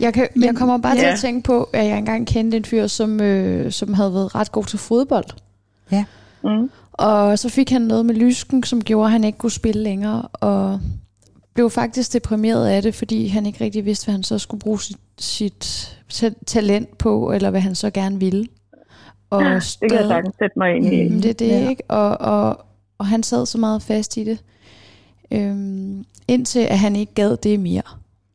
Jeg, kan, men, jeg kommer bare ja. til at tænke på, at jeg engang kendte en fyr, som, øh, som havde været ret god til fodbold. Ja. Mm. Og så fik han noget med lysken, som gjorde, at han ikke kunne spille længere. Og blev faktisk deprimeret af det, fordi han ikke rigtig vidste, hvad han så skulle bruge sit, sit talent på, eller hvad han så gerne ville. Og ja, det kan jeg sagtens sætte mig ind i. Mm, det er det, ja. ikke? Og, og, og han sad så meget fast i det, øhm, indtil at han ikke gad det mere.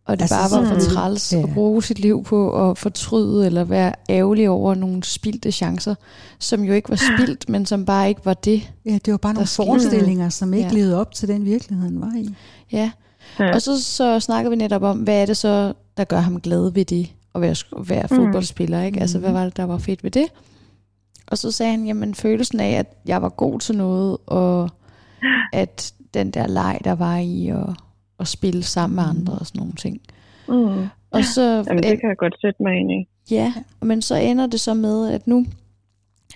Og det altså, bare var for træls ja. at bruge sit liv på at fortryde eller være ærgerlig over nogle spildte chancer, som jo ikke var spildt, men som bare ikke var det. Ja, det var bare nogle forestillinger, som ikke ja. levede op til den virkelighed, han var i. Ja, ja. og så, så snakker vi netop om, hvad er det så, der gør ham glad ved det, at være, være mm. fodboldspiller, ikke? Altså, hvad mm. var det, der var fedt ved det? Og så sagde han, jamen følelsen af, at jeg var god til noget, og at den der leg, der var i, og at spille sammen med mm. andre og sådan nogle ting. Mm. Og så, Jamen, det kan jeg godt sætte mig ind i. Ja, men så ender det så med, at nu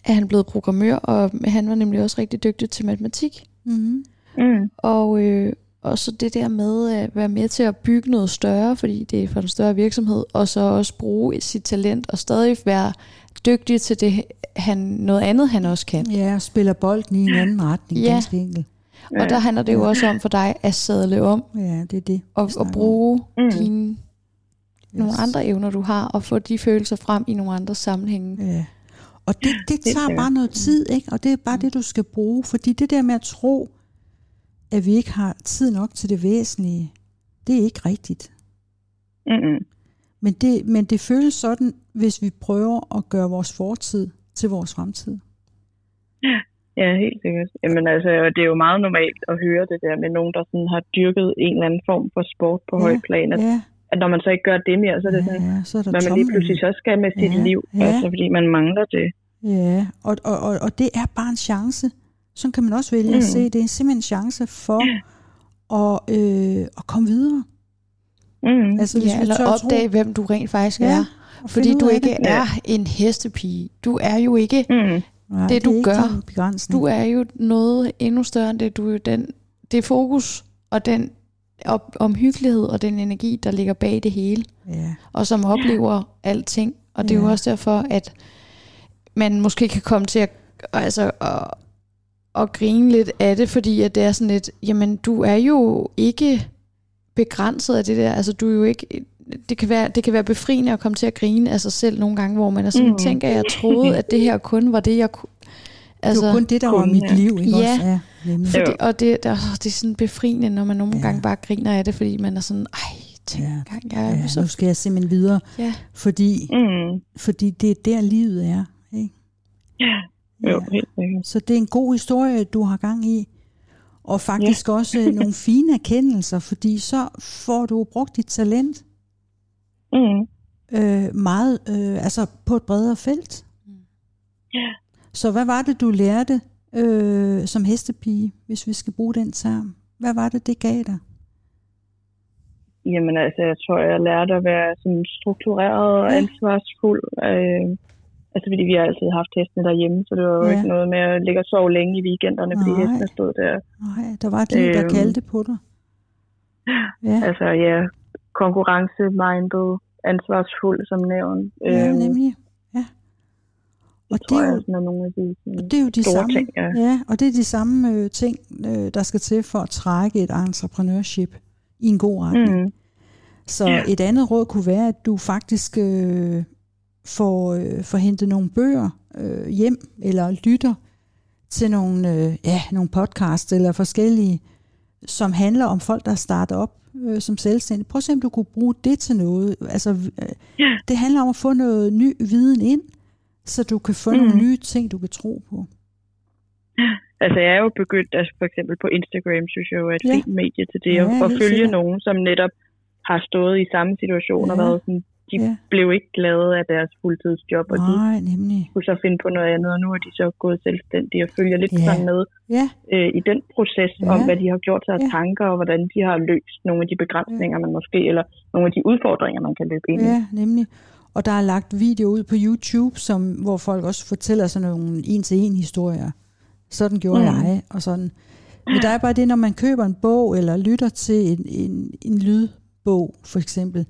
er han blevet programmør, og han var nemlig også rigtig dygtig til matematik. Mm. Mm. Og, øh, og så det der med at være med til at bygge noget større, fordi det er for en større virksomhed, og så også bruge sit talent og stadig være dygtig til det, han, noget andet, han også kan. Ja, og spiller bolden i en anden retning, ja. ganske enkelt. Og der handler det jo også om for dig at sadle om. Ja, det er det. Og, og bruge mm. dine nogle yes. andre evner, du har, og få de følelser frem i nogle andre sammenhænge. Ja. Og det, det tager bare noget tid, ikke? Og det er bare det, du skal bruge. Fordi det der med at tro, at vi ikke har tid nok til det væsentlige, det er ikke rigtigt. Mm-mm. Men det, men det føles sådan, hvis vi prøver at gøre vores fortid til vores fremtid. Ja. Ja, helt sikkert. Jamen altså, det er jo meget normalt at høre det der med nogen, der sådan har dyrket en eller anden form for sport på ja, højt plan. At, ja. at når man så ikke gør det mere, så er det sådan, ja, så er der hvad man lige pludselig så skal med sit ja, liv, ja. altså fordi man mangler det. Ja, og, og, og, og det er bare en chance. Sådan kan man også vælge mm. at se. Det er simpelthen en chance for at, øh, at komme videre. Mm. Altså, hvis ja, eller opdage, tro, hvem du rent faktisk ja, er. Fordi du ikke det. er en hestepige. Du er jo ikke mm. Nej, det, du det gør, du er jo noget endnu større end det. Du er jo den, det fokus og den op, omhyggelighed og den energi, der ligger bag det hele, Ja. og som oplever alting. Og det er jo Ja. også derfor, at man måske kan komme til at, altså, at, at grine lidt af det, fordi at det er sådan lidt, jamen du er jo ikke begrænset af det der, altså du er jo ikke, det kan være, det kan være befriende at komme til at grine af sig selv nogle gange, hvor man er sådan, mm. Tænker jeg troede, at det her kun var det, jeg kunne, Altså, det var kun det, der var kun, mit ja. liv, ikke Ja. også? Ja, nemlig. Fordi, og det, der, det er sådan befriende, når man nogle Ja. ja. gange bare griner af det, fordi man er sådan, ej, tænk Ja. ja. gang, jeg Ja, ja, så nu skal jeg simpelthen videre, Ja. fordi, Mm. fordi det er der, livet er. Ikke? Ja, jo, helt sikkert. Så det er en god historie, du har gang i. Og faktisk ja. også øh, nogle fine erkendelser, fordi så får du brugt dit talent Mm. øh, meget, øh, altså på et bredere felt. Ja. Så hvad var det, du lærte øh, som hestepige, hvis vi skal bruge den term? Hvad var det, det gav dig? Jamen altså, jeg tror, jeg lærte at være sådan struktureret og ansvarsfuld. Øh, altså, fordi vi har altid haft hestene derhjemme, så det var jo Ja. ikke noget med at ligge og sove længe i weekenderne, fordi Nej. hestene stod der. Nej, der var et liv, der Øhm. kaldte på dig. Ja, Altså, ja, konkurrence-minded, ansvarsfuld, som nævnt. ja Øhm, nemlig. Ja. Og det det tror er jeg jo, sådan er nogle af de det er jo de store samme, ting, ja. ja, og det er de samme øh, ting, øh, der skal til for at trække et entreprenørship i en god retning. Mm. Så et andet råd kunne være, at du faktisk øh, får, øh, får hentet nogle bøger øh, hjem, eller lytter til nogle, øh, ja, nogle podcasts eller forskellige, som handler om folk, der starter op øh, som selvstændige. Prøv at se, om du kunne bruge det til noget. Altså, øh, Ja. det handler om at få noget ny viden ind, så du kan få mm. Nogle nye ting, du kan tro på. Altså, jeg er jo begyndt, altså for eksempel på Instagram, synes jeg jo er et Ja. fint medie til det, Ja, at følge sikkert. nogen, som netop har stået i samme situation ja. og været sådan, de Ja. ja. blev ikke glade af deres fuldtidsjob, og de Nej, nemlig. skulle så finde på noget andet, og nu er de så gået selvstændige og følger lidt Ja. ja. sådan med Ja, øh, i den proces Ja. ja. om, hvad de har gjort sig af Ja. ja. tanker, og hvordan de har løst nogle af de begrænsninger, man måske, eller nogle af de udfordringer, man kan løbe ind i. Ja, nemlig. Og der er lagt video ud på YouTube, som, hvor folk også fortæller sådan nogle en-til-en historier. Sådan gjorde mm. Mm. jeg, og sådan. Men der er bare det, når man køber en bog, eller lytter til en, en, en lydbog, for eksempel,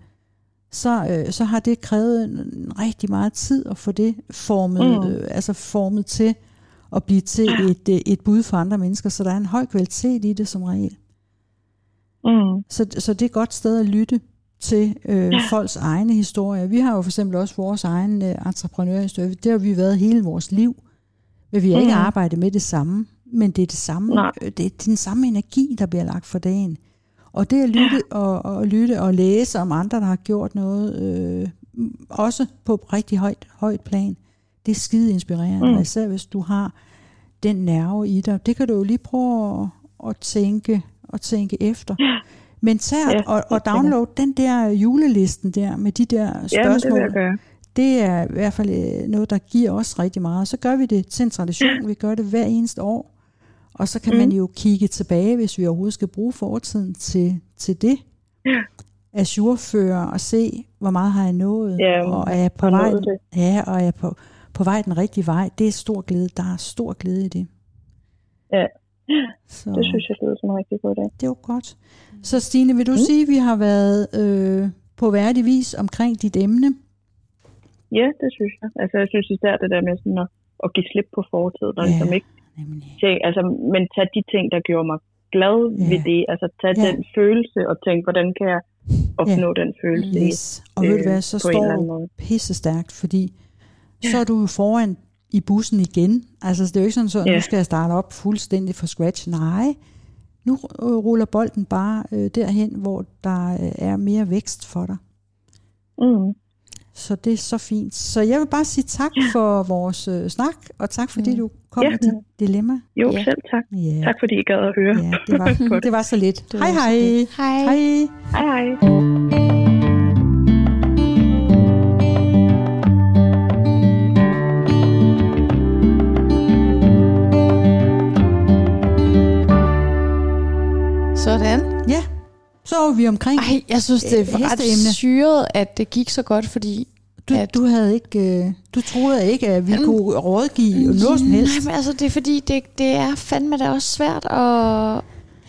så, øh, så har det krævet en, en rigtig meget tid at få det formet, mm. Øh, altså formet til at blive til et, øh, et bud for andre mennesker. Så der er en høj kvalitet i det som regel. Mm. Så, så det er et godt sted at lytte til øh, ja. folks egne historier. Vi har jo for eksempel også vores egen øh, entreprenørhistorie. Det har vi været hele vores liv. Men vi har mm. ikke arbejdet med det samme. Men det er, det samme, Nej. øh, det er den samme energi, der bliver lagt for dagen. Og det at lytte, og, og lytte og læse om andre, der har gjort noget, øh, også på rigtig højt, højt plan, det er skide inspirerende. Mm. Især hvis du har den nerve i dig. Det kan du jo lige prøve at, at tænke og tænke efter. Men tag Ja, ja, og, og download den der julelisten der med de der Ja, men det spørgsmål. jeg det er i hvert fald øh, noget, der giver os rigtig meget. Så gør vi det til en tradition. Vi gør det hver eneste år. Og så kan mm. man jo kigge tilbage, hvis vi overhovedet skal bruge fortiden til, til det. Ja. Ajourføre og se, hvor meget har jeg nået. Ja, og er jeg på vej, ja, og er jeg på, på vej den rigtige vej. Det er stor glæde. Der er stor glæde i det. Ja. Så Det synes jeg lyder som en rigtig god dag. det var godt. Så Stine, vil du mm. sige, at vi har været øh, på værdig vis omkring dit emne? Ja, det synes jeg. Altså, jeg synes især det der med sådan at, at give slip på fortiden, og Ja. ligesom ikke Nemlig. tænke, altså, men tag de ting, der gjorde mig glad Ja. ved det. Altså, tag Ja. den følelse og tænk, hvordan kan jeg opnå den følelse Yes. Og ved du hvad, så står du pisse stærkt, fordi så er du foran i bussen igen. Altså, det er jo ikke sådan, så Ja. nu skal jeg starte op fuldstændig fra scratch. Nej, nu øh, ruller bolden bare øh, derhen, hvor der øh, er mere vækst for dig. Mm. Så det er så fint. Så jeg vil bare sige tak for vores øh, snak, og tak fordi Mm. du kom Ja. med dit dilemma. Jo, Ja. selv tak. Ja, Tak fordi I gad at høre. ja det, var, det var så lidt. Det Hej var så hej. lidt. Hej. Hej. Hej hej. Sådan. Ja, så er vi omkring. Ej, jeg synes, det er ret syret, at det gik så godt, fordi... Du, at- du havde ikke, øh, du troede ikke, at vi Jamen, kunne rådgive noget som helst. Nej, men altså, det er fordi, det, det er fandme da også svært at,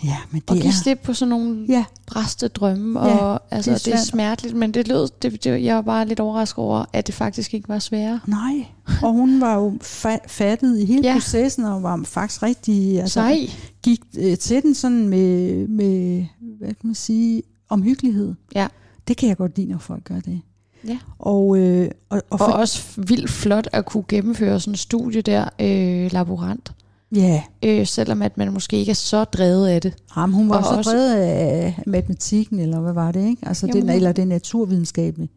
Ja, men Og det give er... slip på sådan nogle Ja, bræste drømme. Ja, og altså, det er er, det er svært. smerteligt, men det lød, det, det, jeg var bare lidt overrasket over, at det faktisk ikke var sværere. nej. Og hun var jo fa- fattet i hele Ja. processen, og var faktisk rigtig... Altså, Sej. gik øh, til den sådan med, med, hvad kan man sige, omhyggelighed. Ja. Det kan jeg godt lide, når folk gør det. Ja. Og, øh, og, og, Og for, også vildt flot at kunne gennemføre sådan en studie der, øh, laborant. Ja, Øh, selvom at man måske ikke er så drevet af det. ham, hun var Og så også- drevet af matematikken, eller hvad var det, ikke? Altså Jamen, den, eller det naturvidenskabelige.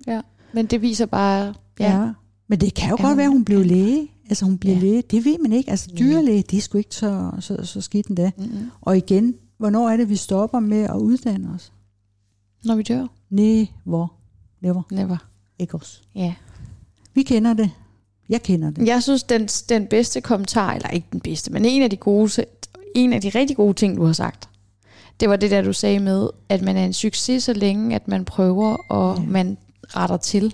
Men det viser bare, ja, ja. Men det kan jo Ja, godt hun- være, at hun blev læge. Altså hun bliver Ja. læge. Det ved man ikke. Altså dyrlæge, det er sgu ikke så, så, så skidt endda. Mm-hmm. Og igen, hvornår er det, vi stopper med at uddanne os? når vi dør. Nej, hvor? Never. Never. Ikke os. Ja. Vi kender det. Jeg kender det. Jeg synes, den, den bedste kommentar, eller ikke den bedste, men en af de gode, en af de rigtig gode ting, du har sagt, det var det der, du sagde med, at man er en succes, så længe at man prøver, og Ja. man retter til.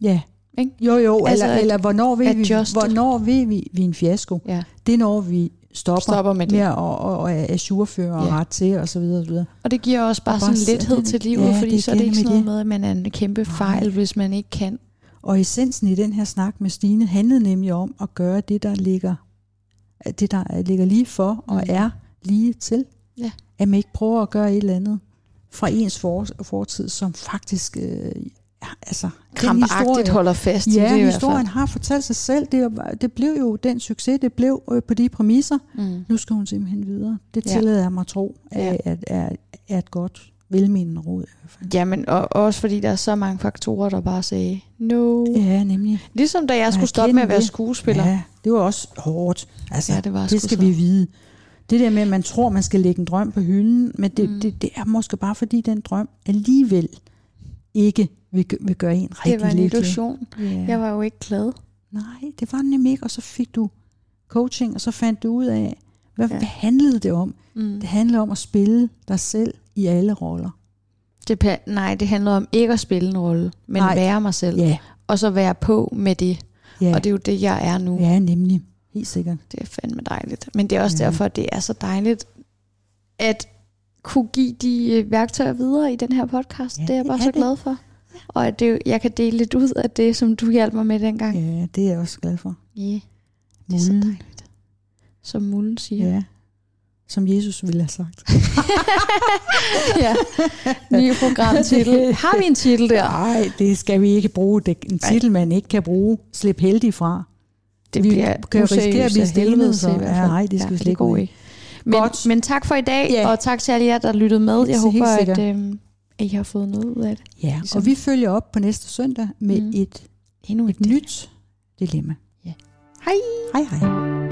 Ja. Ikke? Jo, jo, Altså, eller, eller hvornår ved vi, hvornår ved vi, vi er en fiasko? Ja. Det er når vi stopper, Stopper med det. med at og, og er ajourføre og Ja. ret til og så videre, og så videre. Og det giver også bare, Og bare sådan lethed til livet, ja, fordi det så er det ikke sådan med noget med, at man er en kæmpe fejl, hvis man ikke kan. Og essensen i den her snak med Stine handlede nemlig om at gøre det, der ligger, det, der ligger lige for og Mm. er lige til. Ja. At man ikke prøver at gøre et eller andet fra ens for, fortid, som faktisk øh, ja, altså, Krampagtigt holder fast i Ja, det i historien har fortalt sig selv. Det, det blev jo den succes, det blev øh, på de præmisser. Mm. Nu skal hun simpelthen videre. Det Ja. tillader jeg mig at tro, Ja. er, er, er, er et godt velmenende råd. I hvert fald. Jamen, og også fordi der er så mange faktorer, der bare sagde, no. Ja, nemlig. Ligesom da jeg skulle stoppe med at være skuespiller. Ja, det var også hårdt. Altså, Ja, det var det skal så. vi vide. Det der med, at man tror, man skal lægge en drøm på hylden, men det, Mm. det, det er måske bare, fordi den drøm alligevel ikke vil, vil gøre en rigtig Det var en lykkelig. illusion. Ja. Jeg var jo ikke glad. Nej, det var den nemlig ikke, og så fik du coaching, og så fandt du ud af, hvad, Ja. hvad handlede det om? Mm. Det handler om at spille dig selv i alle roller. Det, nej, det handler om ikke at spille en rolle, men Nej. være mig selv. Ja, Og så være på med det. ja, Og det er jo det, jeg er nu. ja nemlig. Helt sikkert. Det er fandme dejligt. Men det er også Ja. derfor, det er så dejligt at kunne give de øh, værktøjer videre i den her podcast. Ja, det er jeg bare er så det. glad for. Og at det, jeg kan dele lidt ud af det, som du hjalp mig med dengang. Ja, det er jeg også glad for. Ja, det er så Mulden. dejligt. Som Mullen siger. Ja. Som Jesus ville have sagt. ja. Ny programtitel. Har vi en titel der? Nej, det skal vi ikke bruge. Det er en titel, man ikke kan bruge. Slip heldig fra. Det Vi bliver kan risikere at blive helvede så- ja, nej, det skal vi slet ikke ud. Men, Godt. men tak for i dag, Ja. og tak til alle jer, der lyttede med. Jeg håber, at, øhm, at I har fået noget ud af det. Ja, Ligesom- og vi følger op på næste søndag med Mm. et, Endnu et nyt dilemma. Hej! Hej hej.